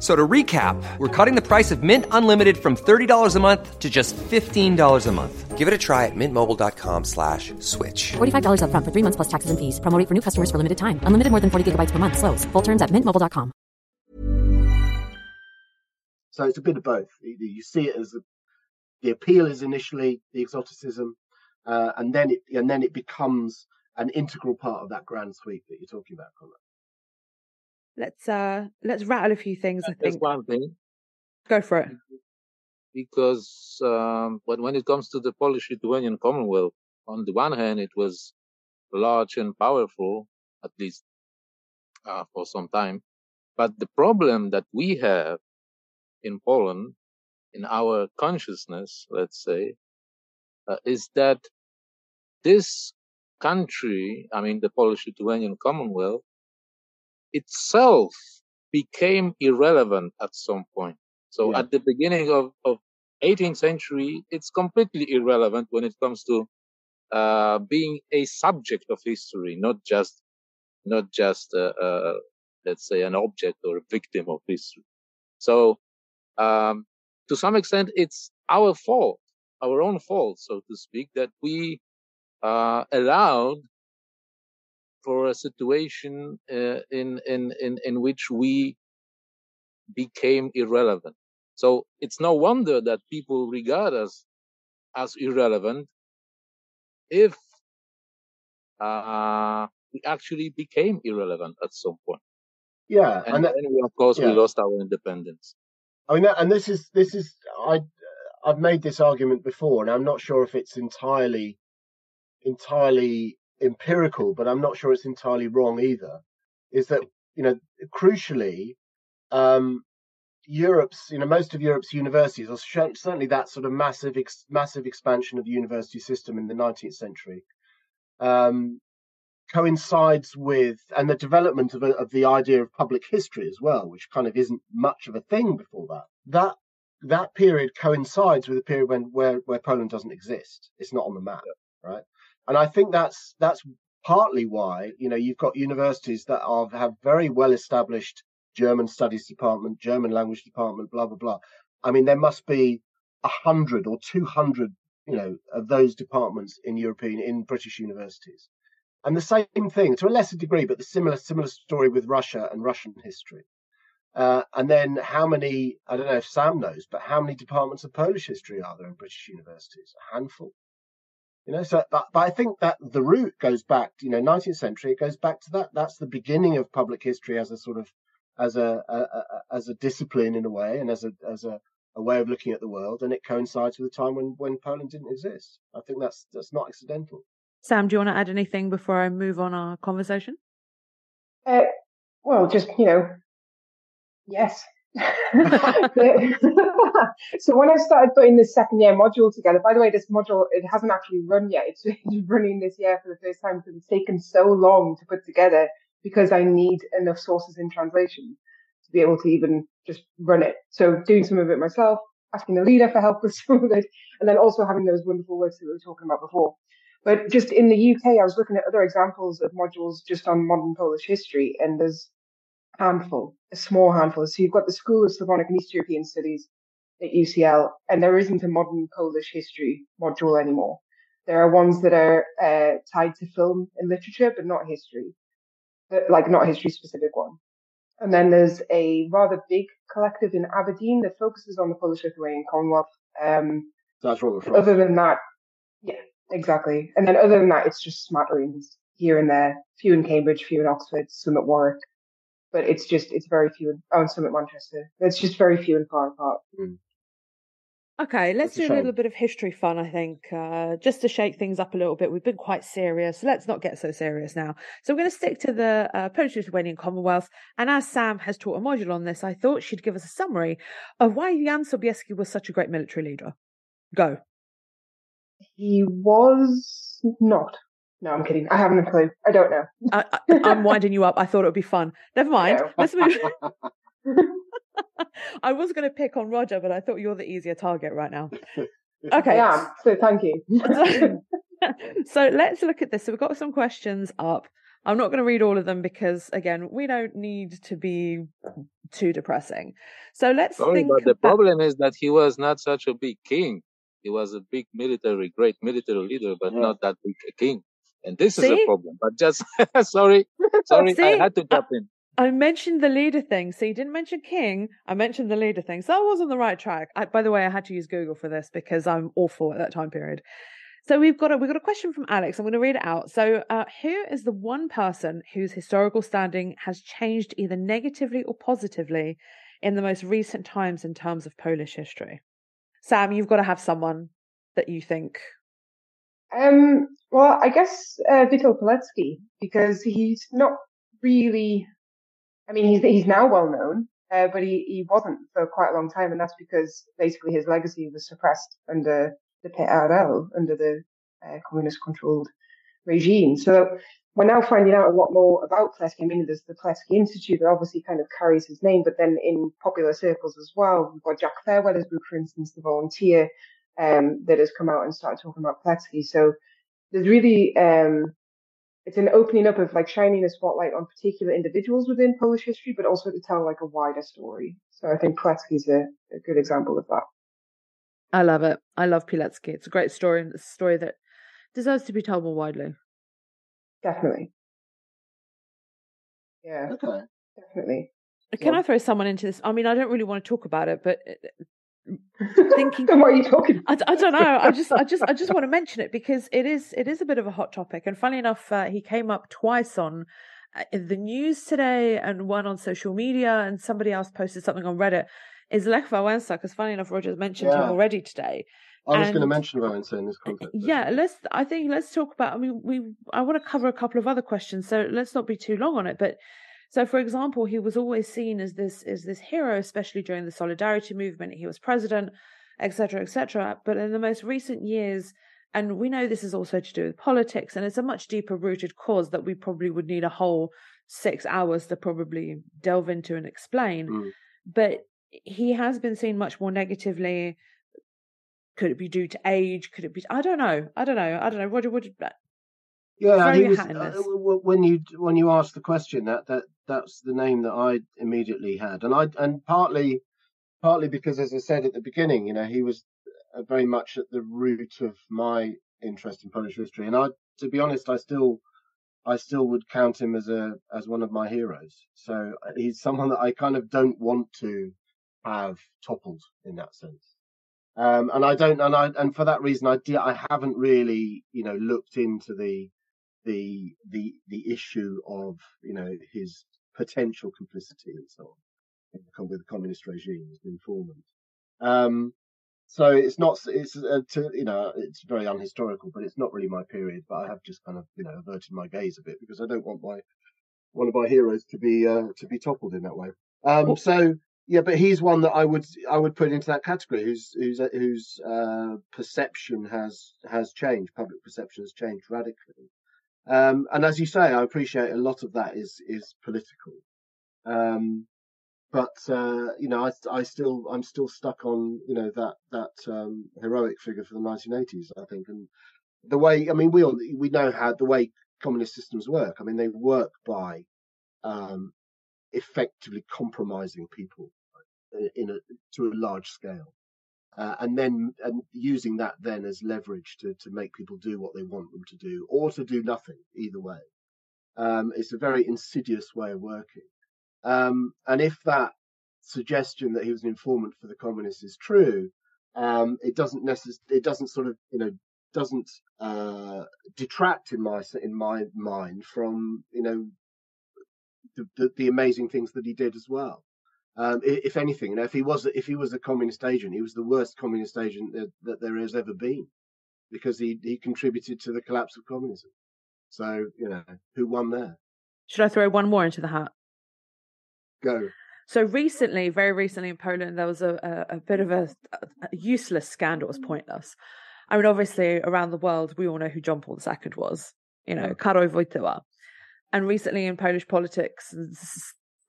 So to recap, we're cutting the price of Mint Unlimited from $30 a month to just $15 a month. Give it a try at mintmobile.com slash switch. $45 up front for three months plus taxes and fees. Promoting for new customers for limited time. Unlimited more than 40 gigabytes per month. Slows. Full terms at mintmobile.com. So it's a bit of both. You see it as the, the appeal is initially the exoticism, uh, and then it and then it becomes an integral part of that grand sweep that you're talking about, Konrad. Let's uh let's rattle a few things. I think one thing. Go for it. Because um, when when it comes to the Polish-Lithuanian Commonwealth, on the one hand, it was large and powerful, at least uh, for some time. But the problem that we have in Poland, in our consciousness, let's say, uh, is that this country, I mean, the Polish-Lithuanian Commonwealth, itself became irrelevant at some point. So yeah. at the beginning of, of 18th century, it's completely irrelevant when it comes to uh, being a subject of history, not just not just uh, uh, let's say an object or a victim of history. So um, to some extent, it's our fault, our own fault, so to speak, that we uh, allowed for a situation uh, in, in, in, in which we became irrelevant. So it's no wonder that people regard us as irrelevant if uh, we actually became irrelevant at some point. Yeah, and, and that, we, of course yeah. we lost our independence. I mean, that, and this is this is I I've made this argument before, and I'm not sure if it's entirely entirely empirical, but I'm not sure it's entirely wrong either. Is that you know crucially, um, Europe's you know most of Europe's universities, or certainly that sort of massive ex, massive expansion of the university system in the 19th century, um, coincides with and the development of, a, of the idea of public history as well, which kind of isn't much of a thing before that. That that period coincides with a period when where where Poland doesn't exist. It's not on the map, right? And I think that's that's partly why you know you've got universities that are have very well established German studies department, German language department, blah blah blah. I mean, there must be a hundred or two hundred, you know, of those departments in European in British universities. And the same thing, to a lesser degree, but the similar similar story with Russia and Russian history. Uh, and then how many, I don't know if Sam knows, but how many departments of Polish history are there in British universities? A handful. You know, so but, but I think that the root goes back, you know, 19th century. It goes back to that. That's the beginning of public history as a sort of as a, a, a as a discipline in a way, and as a as a, a way of looking at the world. And it coincides with the time when when Poland didn't exist. I think that's that's not accidental. Sam, do you want to add anything before I move on our conversation? Uh, well, just you know, yes. so when I started putting this second year module together, by the way, this module it hasn't actually run yet. It's, it's running this year for the first time because it's taken so long to put together because I need enough sources in translation to be able to even just run it. So doing some of it myself, asking the leader for help with some of it, and then also having those wonderful works that we were talking about before. But just in the UK, I was looking at other examples of modules just on modern Polish history, and there's handful, a small handful. So you've got the School of Slavonic and East European Studies at UCL, and there isn't a modern Polish history module anymore. There are ones that are uh, tied to film and literature, but not history, but like not history specific one. And then there's a rather big collective in Aberdeen that focuses on the Polish Lithuanian Commonwealth. Um, That's what we're from. Other than that, yeah, Exactly. And then other than that, it's just smatterings here and there. Few in Cambridge, few in Oxford, some at Warwick. But it's just, it's very few. In, oh, and some at Manchester. It's just very few and far apart. Mm. Okay, let's do a little bit of history fun, I think, uh, just to shake things up a little bit. We've been quite serious. Let's not get so serious now. So we're going to stick to the uh, Polish Lithuanian Commonwealth. And as Sam has taught a module on this, I thought she'd give us a summary of why Jan Sobieski was such a great military leader. Go. He was not. No, I'm kidding. I haven't a clue. I don't know. I, am winding you up. I thought it would be fun. Never mind. No. Let's move. I was going to pick on Roger, but I thought you're the easier target right now. Okay. I am. So thank you. so let's look at this. So we've got some questions up. I'm not going to read all of them because, again, we don't need to be too depressing. So let's Sorry, think. But the problem is that he was not such a big king. He was a big military, great military leader, but yeah. not that big a king. And this See? is a problem. But just sorry, sorry, See? I had to jump in. I mentioned the leader thing. So you didn't mention King. I mentioned the leader thing. So I was on the right track. I, by the way, I had to use Google for this because I'm awful at that time period. So we've got a we've got a question from Alex. I'm going to read it out. So uh, who is the one person whose historical standing has changed either negatively or positively in the most recent times in terms of Polish history? Sam, you've got to have someone that you think. Um, well, I guess uh, Witold Pilecki because he's not really. I mean, he's he's now well known, uh, but he, he wasn't for quite a long time, and that's because basically his legacy was suppressed under the PRL, under the uh, communist-controlled regime. So we're now finding out a lot more about Pilecki. I mean, there's the Pilecki Institute that obviously kind of carries his name, but then in popular circles as well, we've got Jack Fairweather's book, for instance, The Volunteer, um, that has come out and started talking about Pilecki. So there's really, um, it's an opening up of like shining a spotlight on particular individuals within Polish history, but also to tell like a wider story. So I think Pilecki is a, a good example of that. I love it. I love Pilecki. It's a great story, and it's a story that deserves to be told more widely. Definitely. Yeah. Okay. Definitely. Can I throw someone into this? I mean, I don't really want to talk about it, but uh, thinking then what are you talking I, I don't know i just i just i just want to mention it because it is it is a bit of a hot topic and funny enough uh, he came up twice on uh, the news today and one on social media and somebody else posted something on reddit is lech wałęsa because funny enough roger's mentioned Yeah. him already today I was going to mention Wałęsa in this context. yeah let's i think let's talk about i mean we i want to cover a couple of other questions so let's not be too long on it but so for example he was always seen as this as this hero especially during the solidarity movement. He was president etc etc but in the most recent years and we know this is also to do with politics and it's a much deeper rooted cause that we probably would need a whole six hours to probably delve into and explain. Mm. but he has been seen much more negatively. Could it be due to age? Could it be i don't know. I don't know. I don't know. Roger what Yeah, he was, uh, this. w- w- when you when you asked the question, that that that's the name that I immediately had, and I and partly partly because, as I said at the beginning, you know, he was uh, very much at the root of my interest in Polish history, and I, to be honest, I still I still would count him as a as one of my heroes. So uh, he's someone that I kind of don't want to have toppled in that sense. Um, and I don't, and I, and for that reason, I, di- I haven't really, you know, looked into the, the, the, the issue of, you know, his potential complicity and so on in the with the communist regime as an informant. Um, so it's not, it's, uh, to, you know, it's very unhistorical, but it's not really my period. But I have just kind of, you know, averted my gaze a bit because I don't want my, one of my heroes to be, uh, to be toppled in that way. Um, so yeah, but he's one that I would I would put into that category. Whose whose whose uh, perception has has changed. Public perception has changed radically. Um, and as you say, I appreciate a lot of that is is political. Um, but uh, you know, I I still I'm still stuck on you know that that um, heroic figure for the 1980s. I think, and the way I mean we all we know how the way communist systems work. I mean they work by um, effectively compromising people in a to a large scale, uh, and then and using that then as leverage to to make people do what they want them to do, or to do nothing. Either way, um, it's a very insidious way of working. Um, and if that suggestion that he was an informant for the communists is true, um, it doesn't necess- it doesn't sort of you know doesn't uh, detract in my in my mind from you know the, the, the amazing things that he did as well. Um, if anything, you know, if he was if he was a communist agent, he was the worst communist agent that, that there has ever been, because he he contributed to the collapse of communism. So you know, who won there? should i throw one more into the hat Go. So recently, very recently in Poland, there was a, a, a bit of a, a useless scandal. It was pointless. I mean, obviously, around the world, we all know who John Paul II was. You know, Karol Wojtyła. And recently in Polish politics,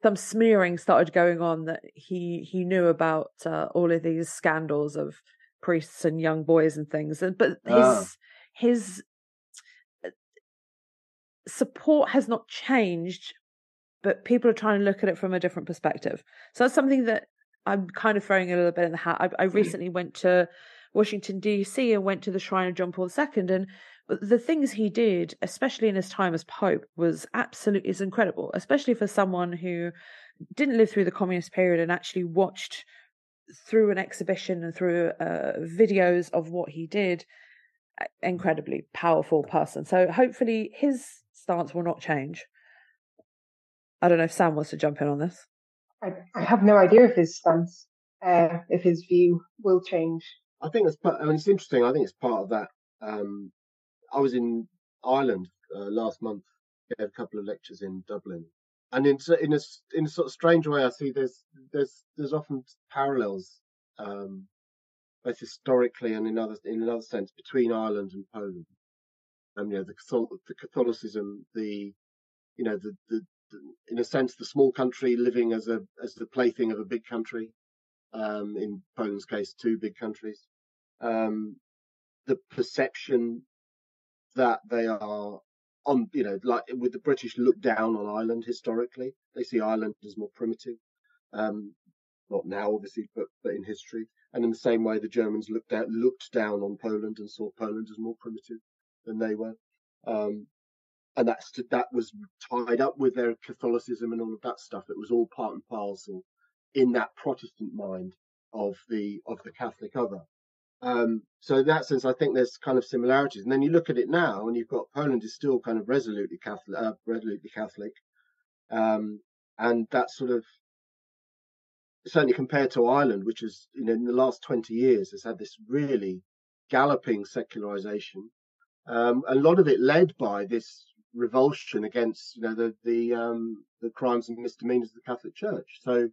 some smearing started going on that he he knew about uh, all of these scandals of priests and young boys and things. And but his Ah. his uh, support has not changed but people are trying to look at it from a different perspective. So that's something that I'm kind of throwing a little bit in the hat. I, I recently went to Washington D.C. and went to the Shrine of John Paul II, and the things he did, especially in his time as Pope, was absolutely is incredible. Especially for someone who didn't live through the communist period and actually watched through an exhibition and through uh, videos of what he did. Incredibly powerful person. So hopefully his stance will not change. I don't know if Sam wants to jump in on this. I, I have no idea if his stance, uh, if his view will change. I think that's part. I mean, it's interesting. I think it's part of that. Um, I was in Ireland uh, last month. Gave a couple of lectures in Dublin, and in in a in a sort of strange way, I see there's there's there's often parallels, um, both historically and in other in another sense between Ireland and Poland. Um, you know, the the Catholicism, the you know the the in a sense the small country living as a as the plaything of a big country. Um, in Poland's case, two big countries um, the perception that they are on, you know, like with the British look down on Ireland historically. They see Ireland as more primitive. Um, not now, obviously, but, but in history. And in the same way, the Germans looked out, looked down on Poland and saw Poland as more primitive than they were. Um, and that's that was tied up with their Catholicism and all of that stuff. It was all part and parcel in that Protestant mind of the of the Catholic other. Um, so in that sense, I think there's kind of similarities. And then you look at it now, and you've got Poland is still kind of resolutely Catholic, uh, resolutely Catholic, um, and that sort of certainly compared to Ireland, which has you know in the last 20 years has had this really galloping secularization. Um, a lot of it led by this revulsion against you know the the um, the crimes and misdemeanors of the Catholic Church. So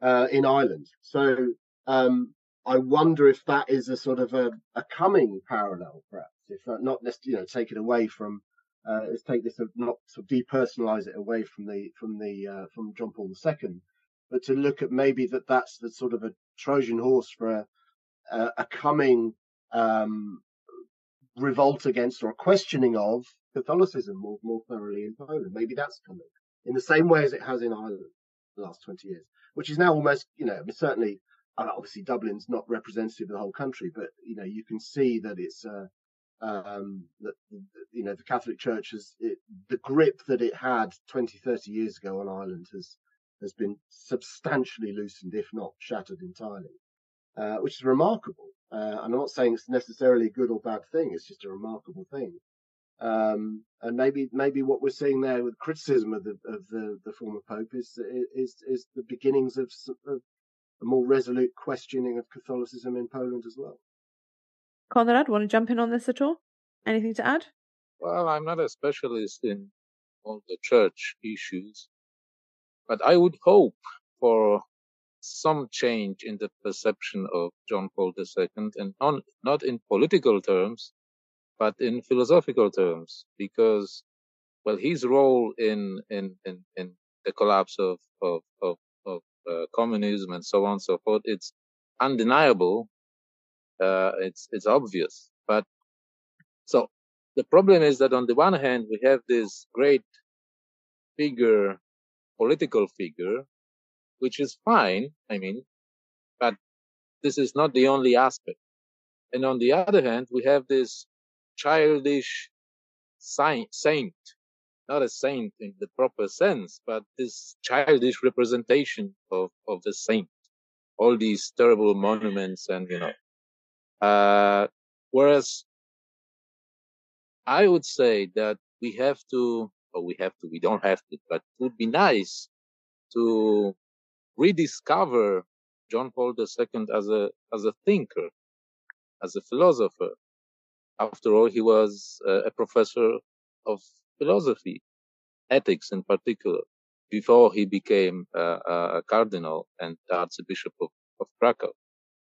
uh, in Ireland, so um, I wonder if that is a sort of a, a coming parallel, perhaps, if not, not necessarily, you know, take it away from, uh, let's take this, not to depersonalize it away from the, from the, uh, from John Paul II, but to look at maybe that that's the sort of a Trojan horse for a, a, a coming, um, revolt against or a questioning of Catholicism more, more thoroughly in Poland. Maybe that's coming in the same way as it has in Ireland the last 20 years, which is now almost, you know, certainly obviously Dublin's not representative of the whole country, but you know you can see that it's uh, um, that you know the Catholic Church has it, the grip that it had 20, 30 years ago on Ireland has has been substantially loosened, if not shattered entirely, uh, which is remarkable. Uh, and I'm not saying it's necessarily a good or bad thing; it's just a remarkable thing. Um, and maybe maybe what we're seeing there with criticism of the of the, the former pope is is is the beginnings of, of a more resolute questioning of Catholicism in Poland as well. Konrad, want to jump in on this at all? Anything to add? Well, I'm not a specialist in all the church issues, but I would hope for some change in the perception of John Paul II, and on, not in political terms, but in philosophical terms, because, well, his role in in in, in the collapse of, of, of uh, communism and so on and so forth, it's undeniable. Uh, it's it's obvious. But so the problem is that on the one hand we have this great figure, political figure, which is fine. I mean, but this is not the only aspect. And on the other hand, we have this childish saint, saint not a saint in the proper sense, but this childish representation of, of the saint. All these terrible monuments and, you know, uh, whereas I would say that we have to, or we have to, we don't have to, but it would be nice to rediscover John Paul II as a, as a thinker, as a philosopher. After all, he was uh, a professor of philosophy, ethics in particular, before he became a cardinal and archbishop of, of Krakow.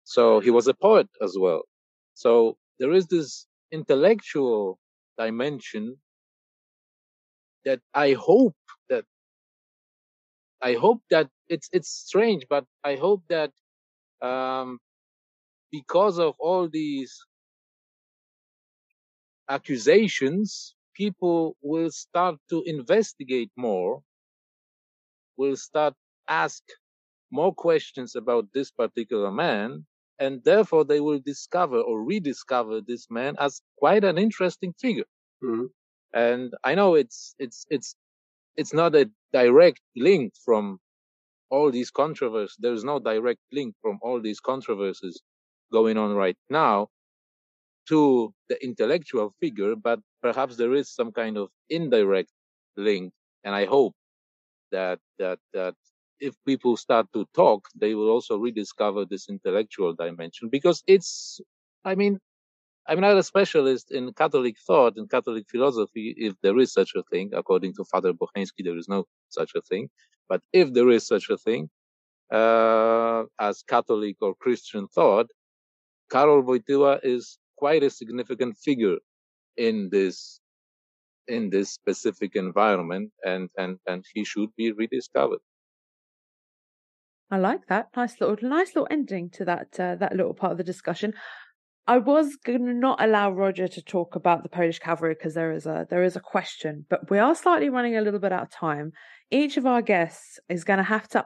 So he was a poet as well. So there is this intellectual dimension that I hope that I hope that it's it's strange, but I hope that um, because of all these accusations people will start to investigate more, will start ask more questions about this particular man, and therefore they will discover or rediscover this man as quite an interesting figure. Mm-hmm. And I know it's it's it's it's not a direct link from all these controversies. There's no direct link from all these controversies going on right now to the intellectual figure, but perhaps there is some kind of indirect link. And I hope that, that, that if people start to talk, they will also rediscover this intellectual dimension because it's, I mean, I'm not a specialist in Catholic thought and Catholic philosophy, if there is such a thing. According to Father Bocheński, there is no such a thing. But if there is such a thing, uh, as Catholic or Christian thought, Karol Wojtyła is quite a significant figure in this in this specific environment and and and he should be rediscovered. I like that. Nice little nice little ending to that uh, that little part of the discussion. I was going to not allow roger to talk about the polish cavalry because there is a there is a question but we are slightly running a little bit out of time. Each of our guests is going to have to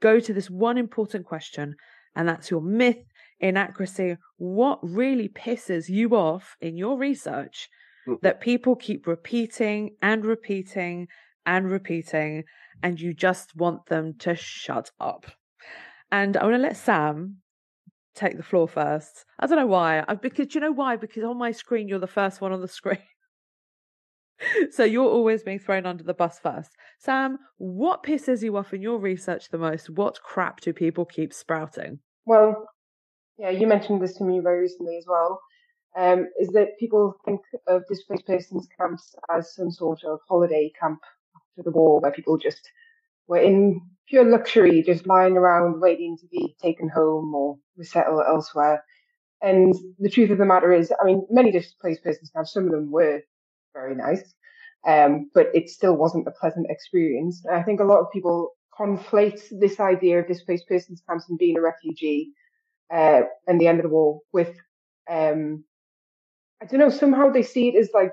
go to this one important question and that's your myth inaccuracy what really pisses you off in your research mm. that people keep repeating and repeating and repeating, and you just want them to shut up. And I want to let Sam take the floor first. I don't know why. I, because you know why? Because on my screen, you're the first one on the screen. so you're always being thrown under the bus first. Sam, what pisses you off in your research the most? What crap do people keep sprouting? Well, yeah, you mentioned this to me very recently as well. Um, is that people think of displaced persons camps as some sort of holiday camp after the war where people just were in pure luxury, just lying around waiting to be taken home or resettled elsewhere. And the truth of the matter is, I mean, many displaced persons camps, some of them were very nice. Um, but it still wasn't a pleasant experience. And I think a lot of people conflate this idea of displaced persons camps and being a refugee uh, and the end of the war with, um, I don't know, somehow they see it as like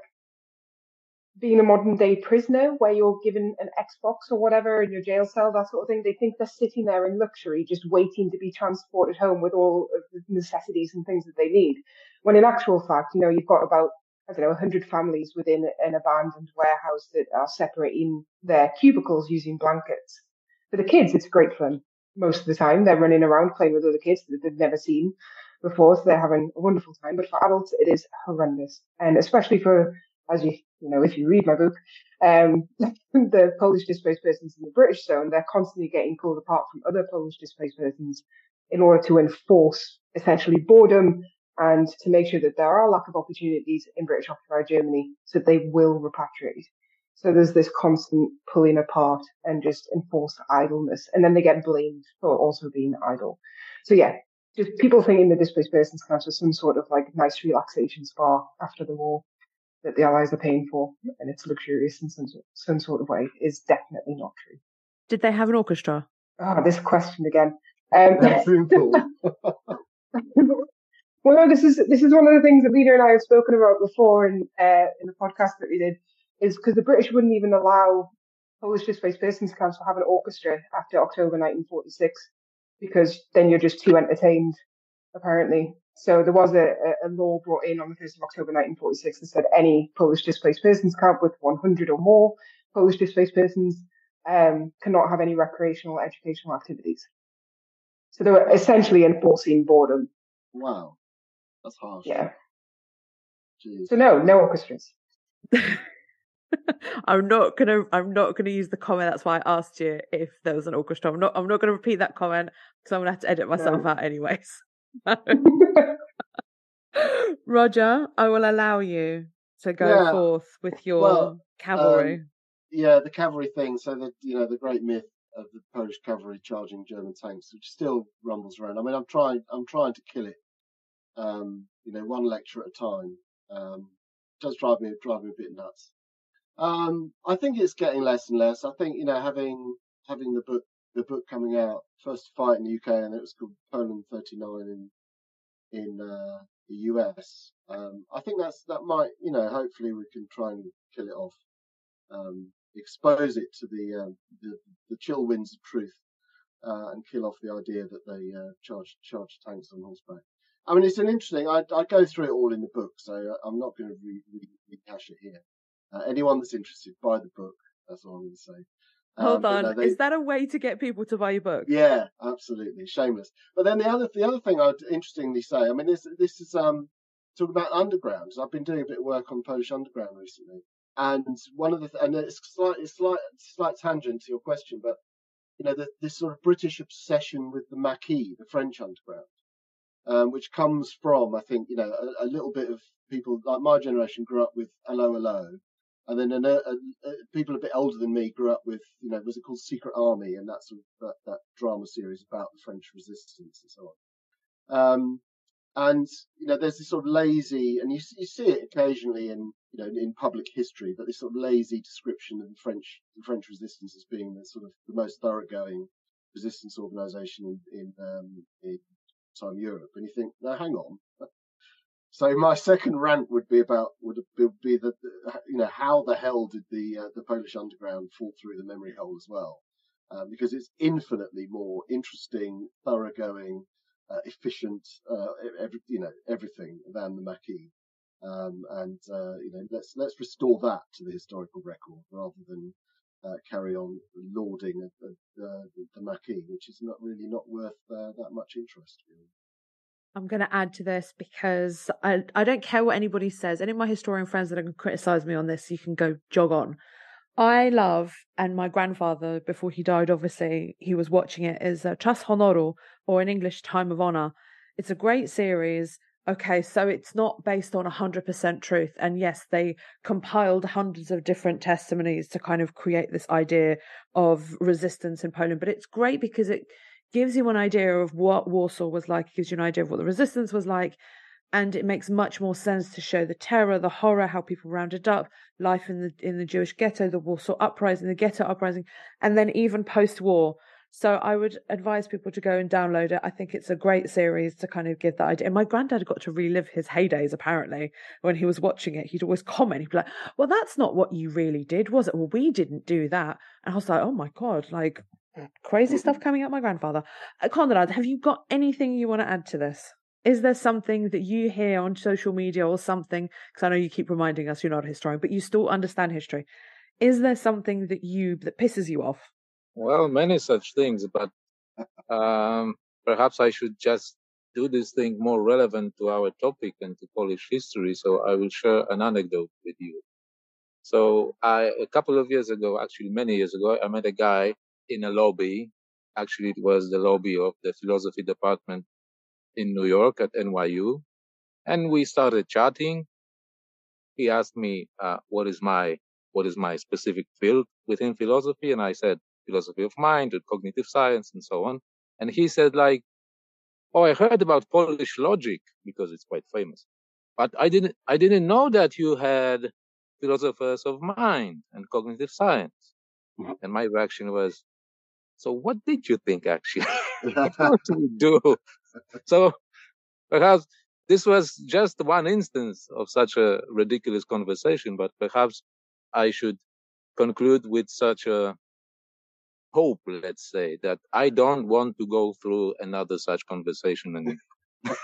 being a modern day prisoner where you're given an Xbox or whatever in your jail cell, that sort of thing. They think they're sitting there in luxury, just waiting to be transported home with all of the necessities and things that they need. When in actual fact, you know, you've got about I don't know, 100 families within an abandoned warehouse that are separating their cubicles using blankets. For the kids, it's great fun. Most of the time, they're running around playing with other kids that they've never seen before, so they're having a wonderful time. But for adults, it is horrendous. And especially for, as you, you know, if you read my book, um, the Polish displaced persons in the British zone, they're constantly getting pulled apart from other Polish displaced persons in order to enforce essentially boredom and to make sure that there are lack of opportunities in British occupied Germany so they will repatriate. So there's this constant pulling apart and just enforced idleness. And then they get blamed for also being idle. So yeah, just people thinking the displaced persons camps are some sort of like nice relaxation spa after the war that the Allies are paying for and it's luxurious in some, some sort of way is definitely not true. Did they have an orchestra? Ah, oh, this question again. Um, Well, no, this is this is one of the things that Lena and I have spoken about before in uh, in the podcast that we did, is because the British wouldn't even allow Polish displaced persons camps to have an orchestra after October 1946, because then you're just too entertained, apparently. So there was a, a law brought in on the 1st of October 1946 that said any Polish displaced persons camp with 100 or more Polish displaced persons um, cannot have any recreational or educational activities. So they were essentially enforcing boredom. Wow. That's harsh. Yeah. Jeez. So no, no orchestras. I'm not gonna. I'm not gonna use the comment. That's why I asked you if there was an orchestra. I'm not. I'm not gonna repeat that comment because I'm gonna have to edit myself no. out anyways. Roger, I will allow you to go yeah. forth with your well, cavalry. Um, yeah, the cavalry thing. So the you know the great myth of the Polish cavalry charging German tanks, which still rumbles around. I mean, I'm trying. I'm trying to kill it um, you know, one lecture at a time. Um, does drive me drive me a bit nuts. Um, I think it's getting less and less. I think you know, having having the book the book coming out first fight in the UK and it was called Poland 39 in in uh, the US. Um, I think that's that might you know hopefully we can try and kill it off, um, expose it to the, uh, the the chill winds of truth, uh, and kill off the idea that they uh, charge charge tanks on horseback. I mean, it's an interesting. I, I go through it all in the book, so I'm not going to re, re, rehash it here. Uh, anyone that's interested, buy the book. That's all I'm going to say. Hold um, on, no, they, is that a way to get people to buy your book? Yeah, absolutely, shameless. But then the other the other thing I'd interestingly say, I mean, this this is um talking about undergrounds. I've been doing a bit of work on Polish underground recently, and one of the th- and it's slight it's slight slight tangent to your question, but you know, the, this sort of British obsession with the Maquis, the French underground um, which comes from, I think, you know, a, a, little bit of people like my generation grew up with Allo Allo, and then a, a, people a bit older than me grew up with, you know, was it called Secret Army, and that sort of that, that drama series about the French resistance and so on. Um, and you know, there's this sort of lazy, and you you see it occasionally in you know in public history, but this sort of lazy description of the French the French resistance as being the sort of the most thoroughgoing resistance organisation in in, um, in time Europe, and you think, no, hang on. So my second rant would be about would be that you know how the hell did the uh, the Polish underground fall through the memory hole as well, um, because it's infinitely more interesting, thoroughgoing, uh, efficient, uh, every, you know everything than the Maquis. Um, and uh, you know, let's let's restore that to the historical record rather than uh, carry on lauding the, the, the Maquis, which is not really not worth uh, that much interest. Really. I'm going to add to this because I I don't care what anybody says. Any of my historian friends that are going to criticize me on this, you can go jog on. I love, and my grandfather, before he died, obviously, he was watching it, is uh, Czas Honoru, or in English, Time of Honor. It's a great series. Okay, so it's not based on 100% truth. And yes, they compiled hundreds of different testimonies to kind of create this idea of resistance in Poland. But it's great because it gives you an idea of what Warsaw was like, it gives you an idea of what the resistance was like, and it makes much more sense to show the terror, the horror, how people rounded up, life in the in the Jewish ghetto, the Warsaw uprising, the ghetto uprising, and then even post-war. So I would advise people to go and download it. I think it's a great series to kind of give that idea. And my granddad got to relive his heydays apparently when he was watching it. He'd always comment, he'd be like, Well, that's not what you really did, was it? Well, we didn't do that. And I was like, Oh my God, like crazy stuff coming up my grandfather. Uh, Konrad, have you got anything you want to add to this? Is there something that you hear on social media or something? Because I know you keep reminding us you're not a historian, but you still understand history. Is there something that you that pisses you off? Well, many such things, but um, perhaps I should just do this thing more relevant to our topic and to Polish history. So I will share an anecdote with you. So I, a couple of years ago, actually many years ago, I met a guy in a lobby. Actually, it was the lobby of the philosophy department in New York at NYU. And we started chatting. He asked me, uh, what is my, what is my specific field within philosophy? And I said, philosophy of mind and cognitive science and so on. And he said like, Oh, I heard about Polish logic because it's quite famous, but I didn't, I didn't know that you had philosophers of mind and cognitive science. Mm-hmm. And my reaction was, so what did you think actually? what do we do? so perhaps this was just one instance of such a ridiculous conversation, but perhaps I should conclude with such a hope, let's say, that I don't want to go through another such conversation anymore.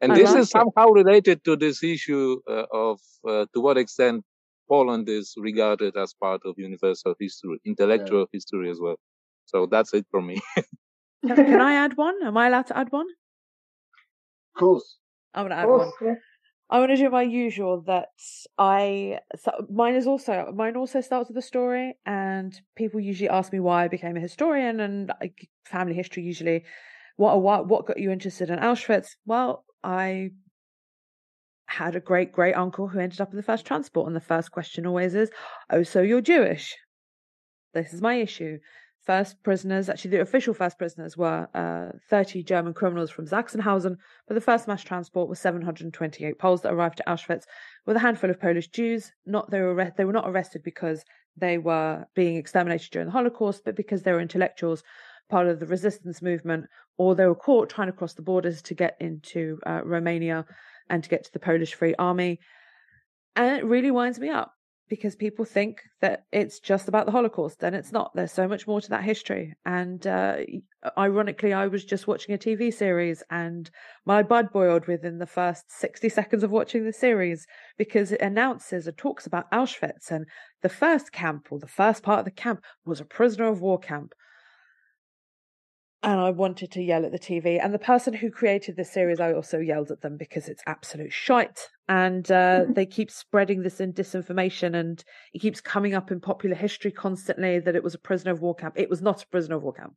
and I this like is somehow related to this issue uh, of uh, to what extent Poland is regarded as part of universal history, intellectual yeah. history as well. So that's it for me. Can I add one? Am I allowed to add one? Of course. I want to add one. Yeah. I want to do my usual that I so mine is also mine also starts with a story, and people usually ask me why I became a historian and family history usually. What what what got you interested in Auschwitz? Well, I had a great great uncle who ended up in the first transport, and the first question always is, "Oh, so you're Jewish?" This is my issue first prisoners, actually the official first prisoners were uh, 30 German criminals from Sachsenhausen, but the first mass transport was 728 Poles that arrived at Auschwitz with a handful of Polish Jews. Not they were they were not arrested because they were being exterminated during the Holocaust, but because they were intellectuals, part of the resistance movement, or they were caught trying to cross the borders to get into uh, Romania and to get to the Polish Free Army. And it really winds me up because people think that it's just about the Holocaust, and it's not. There's so much more to that history. And uh, ironically, I was just watching a TV series, and my blood boiled within the first 60 seconds of watching the series because it announces and talks about Auschwitz. And the first camp, or the first part of the camp, was a prisoner of war camp and I wanted to yell at the TV. And the person who created this series, I also yelled at them because it's absolute shite. And uh, they keep spreading this in disinformation, and it keeps coming up in popular history constantly that it was a prisoner of war camp. It was not a prisoner of war camp.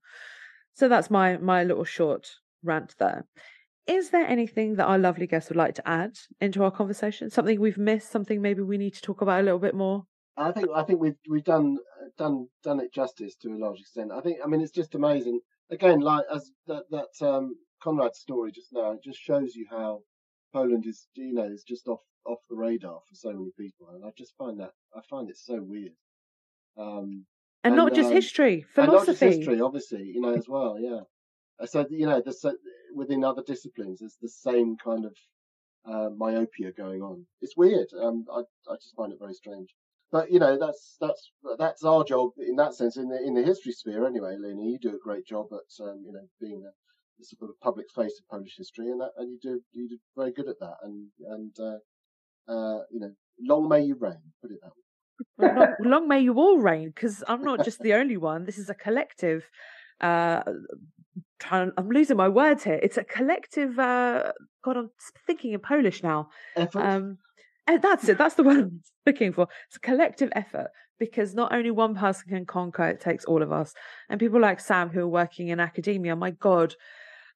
So that's my my little short rant there. Is there anything that our lovely guest would like to add into our conversation? Something we've missed? Something maybe we need to talk about a little bit more? I think I think we've we've done done done it justice to a large extent. I think I mean it's just amazing again, like as that that um, Konrad story just now, it just shows you how Poland is, you know, is just off off the radar for so many people, and I just find that I find it so weird. Um, and, and, not just um, history, philosophy. and not just history, obviously, you know, as well. Yeah. So you know, there's within other disciplines, there's the same kind of uh, myopia going on. It's weird. Um, I I just find it very strange but you know that's that's that's our job in that sense in the in the history sphere anyway. Lena, you do a great job at um, you know being the sort of public face of Polish history, and that, and you do you do very good at that, and and uh, uh, you know, long may you reign. Put it that way. Well, long, long may you all reign, because I'm not just the only one. This is a collective. Uh, trying, I'm losing my words here. It's a collective. Uh, God, I'm thinking in Polish now. Effort. Um, and that's it. That's the one I'm looking for. It's a collective effort because not only one person can conquer, it takes all of us. And people like Sam who are working in academia, my God,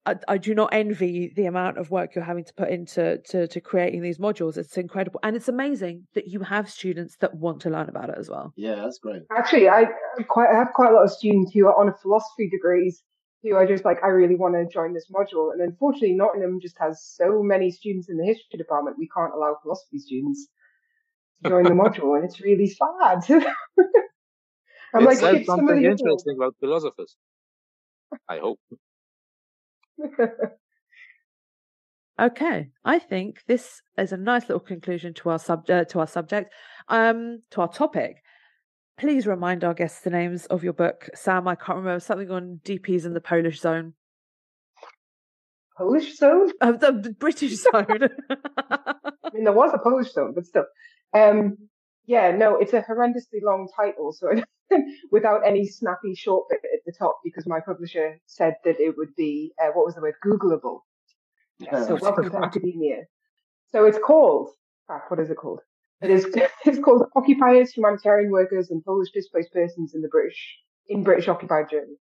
I, I, do not envy the amount of work you're having to put into to, to creating these modules. It's incredible, and it's amazing that you have students that want to learn about it as well. Yeah, that's great. Actually, I quite I have quite a lot of students who are on a philosophy degrees who are just like, I really want to join this module. And unfortunately, Nottingham just has so many students in the history department. We can't allow philosophy students to join the module, and it's really sad. I'm it like, says something interesting about philosophers. I hope. okay, I think this is a nice little conclusion to our sub uh, to our subject, um, to our topic. Please remind our guests the names of your book, Sam. I can't remember something on DPs in the Polish zone. Polish zone? Uh, the British zone. I mean, there was a Polish zone, but still. Um, yeah, no, it's a horrendously long title, so without any snappy short bit at the top, because my publisher said that it would be uh, what was the word Googleable. Yeah, so welcome to academia. So it's called. what is it called? It is. It's called Occupiers, Humanitarian Workers, and Polish Displaced Persons in the British in British occupied Germany.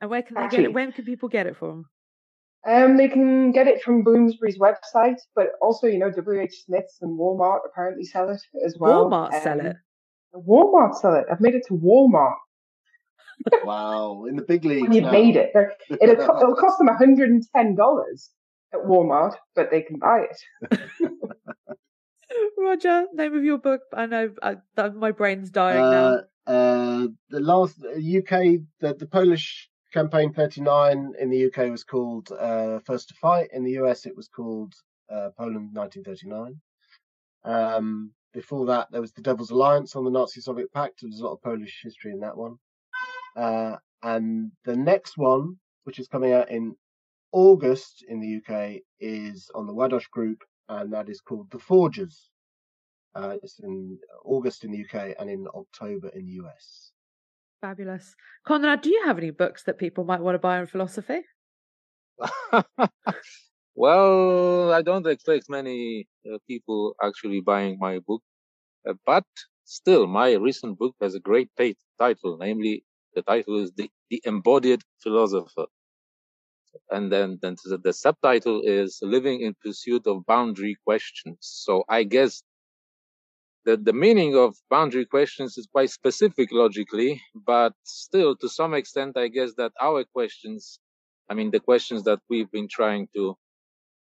And where can they Actually, get it? When can people get it from? Um, they can get it from Bloomsbury's website, but also, you know, WH Smith's and Walmart apparently sell it as well. Walmart um, sell it. Walmart sell it. I've made it to Walmart. wow, in the big leagues. When you've now. made it, it'll, it'll cost them $110 at Walmart, but they can buy it. Roger, name of your book. I know I, my brain's dying uh, now. Uh, the last UK, the, the Polish campaign 39 in the UK was called uh, First to Fight. In the US, it was called uh, Poland 1939. Um, before that, there was the Devil's Alliance on the Nazi-Soviet Pact. There's a lot of Polish history in that one. Uh, and the next one, which is coming out in August in the UK, is on the Ładoś Group, and that is called The Forgers. Uh, it's in August in the UK and in October in the US. Fabulous. Konrad, do you have any books that people might want to buy on philosophy? well, I don't expect many uh, people actually buying my book, uh, but still, my recent book has a great title, namely, the title is The, the Embodied Philosopher. And then, then the, the subtitle is Living in Pursuit of Boundary Questions. So I guess the, the meaning of boundary questions is quite specific logically, but still, to some extent, I guess that our questions, I mean, the questions that we've been trying to,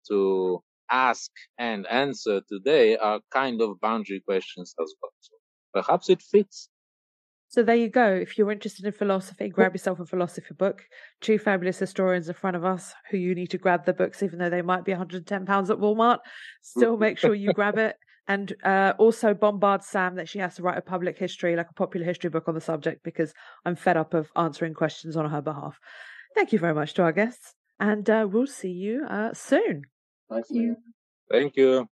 to ask and answer today are kind of boundary questions as well. So perhaps it fits. So there you go. If you're interested in philosophy, oh. grab yourself a philosophy book. Two fabulous historians in front of us who you need to grab the books, even though they might be 110 pounds at Walmart. Still make sure you grab it and uh, also bombard Sam that she has to write a public history, like a popular history book on the subject, because I'm fed up of answering questions on her behalf. Thank you very much to our guests, and uh, we'll see you uh, soon. Thank you. Thank you.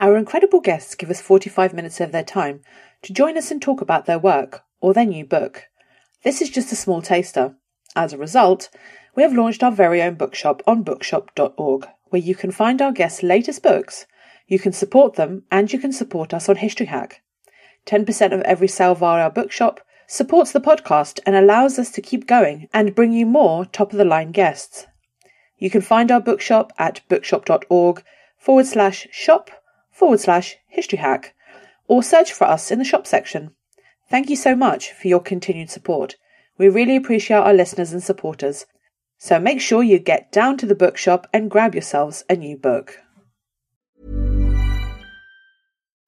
Our incredible guests give us 45 minutes of their time to join us and talk about their work or their new book. This is just a small taster. As a result, we have launched our very own bookshop on bookshop.org, where you can find our guests' latest books you can support them and you can support us on History Hack. 10% of every sale via our bookshop supports the podcast and allows us to keep going and bring you more top of the line guests. You can find our bookshop at bookshop.org forward slash shop forward slash history hack or search for us in the shop section. Thank you so much for your continued support. We really appreciate our listeners and supporters. So make sure you get down to the bookshop and grab yourselves a new book.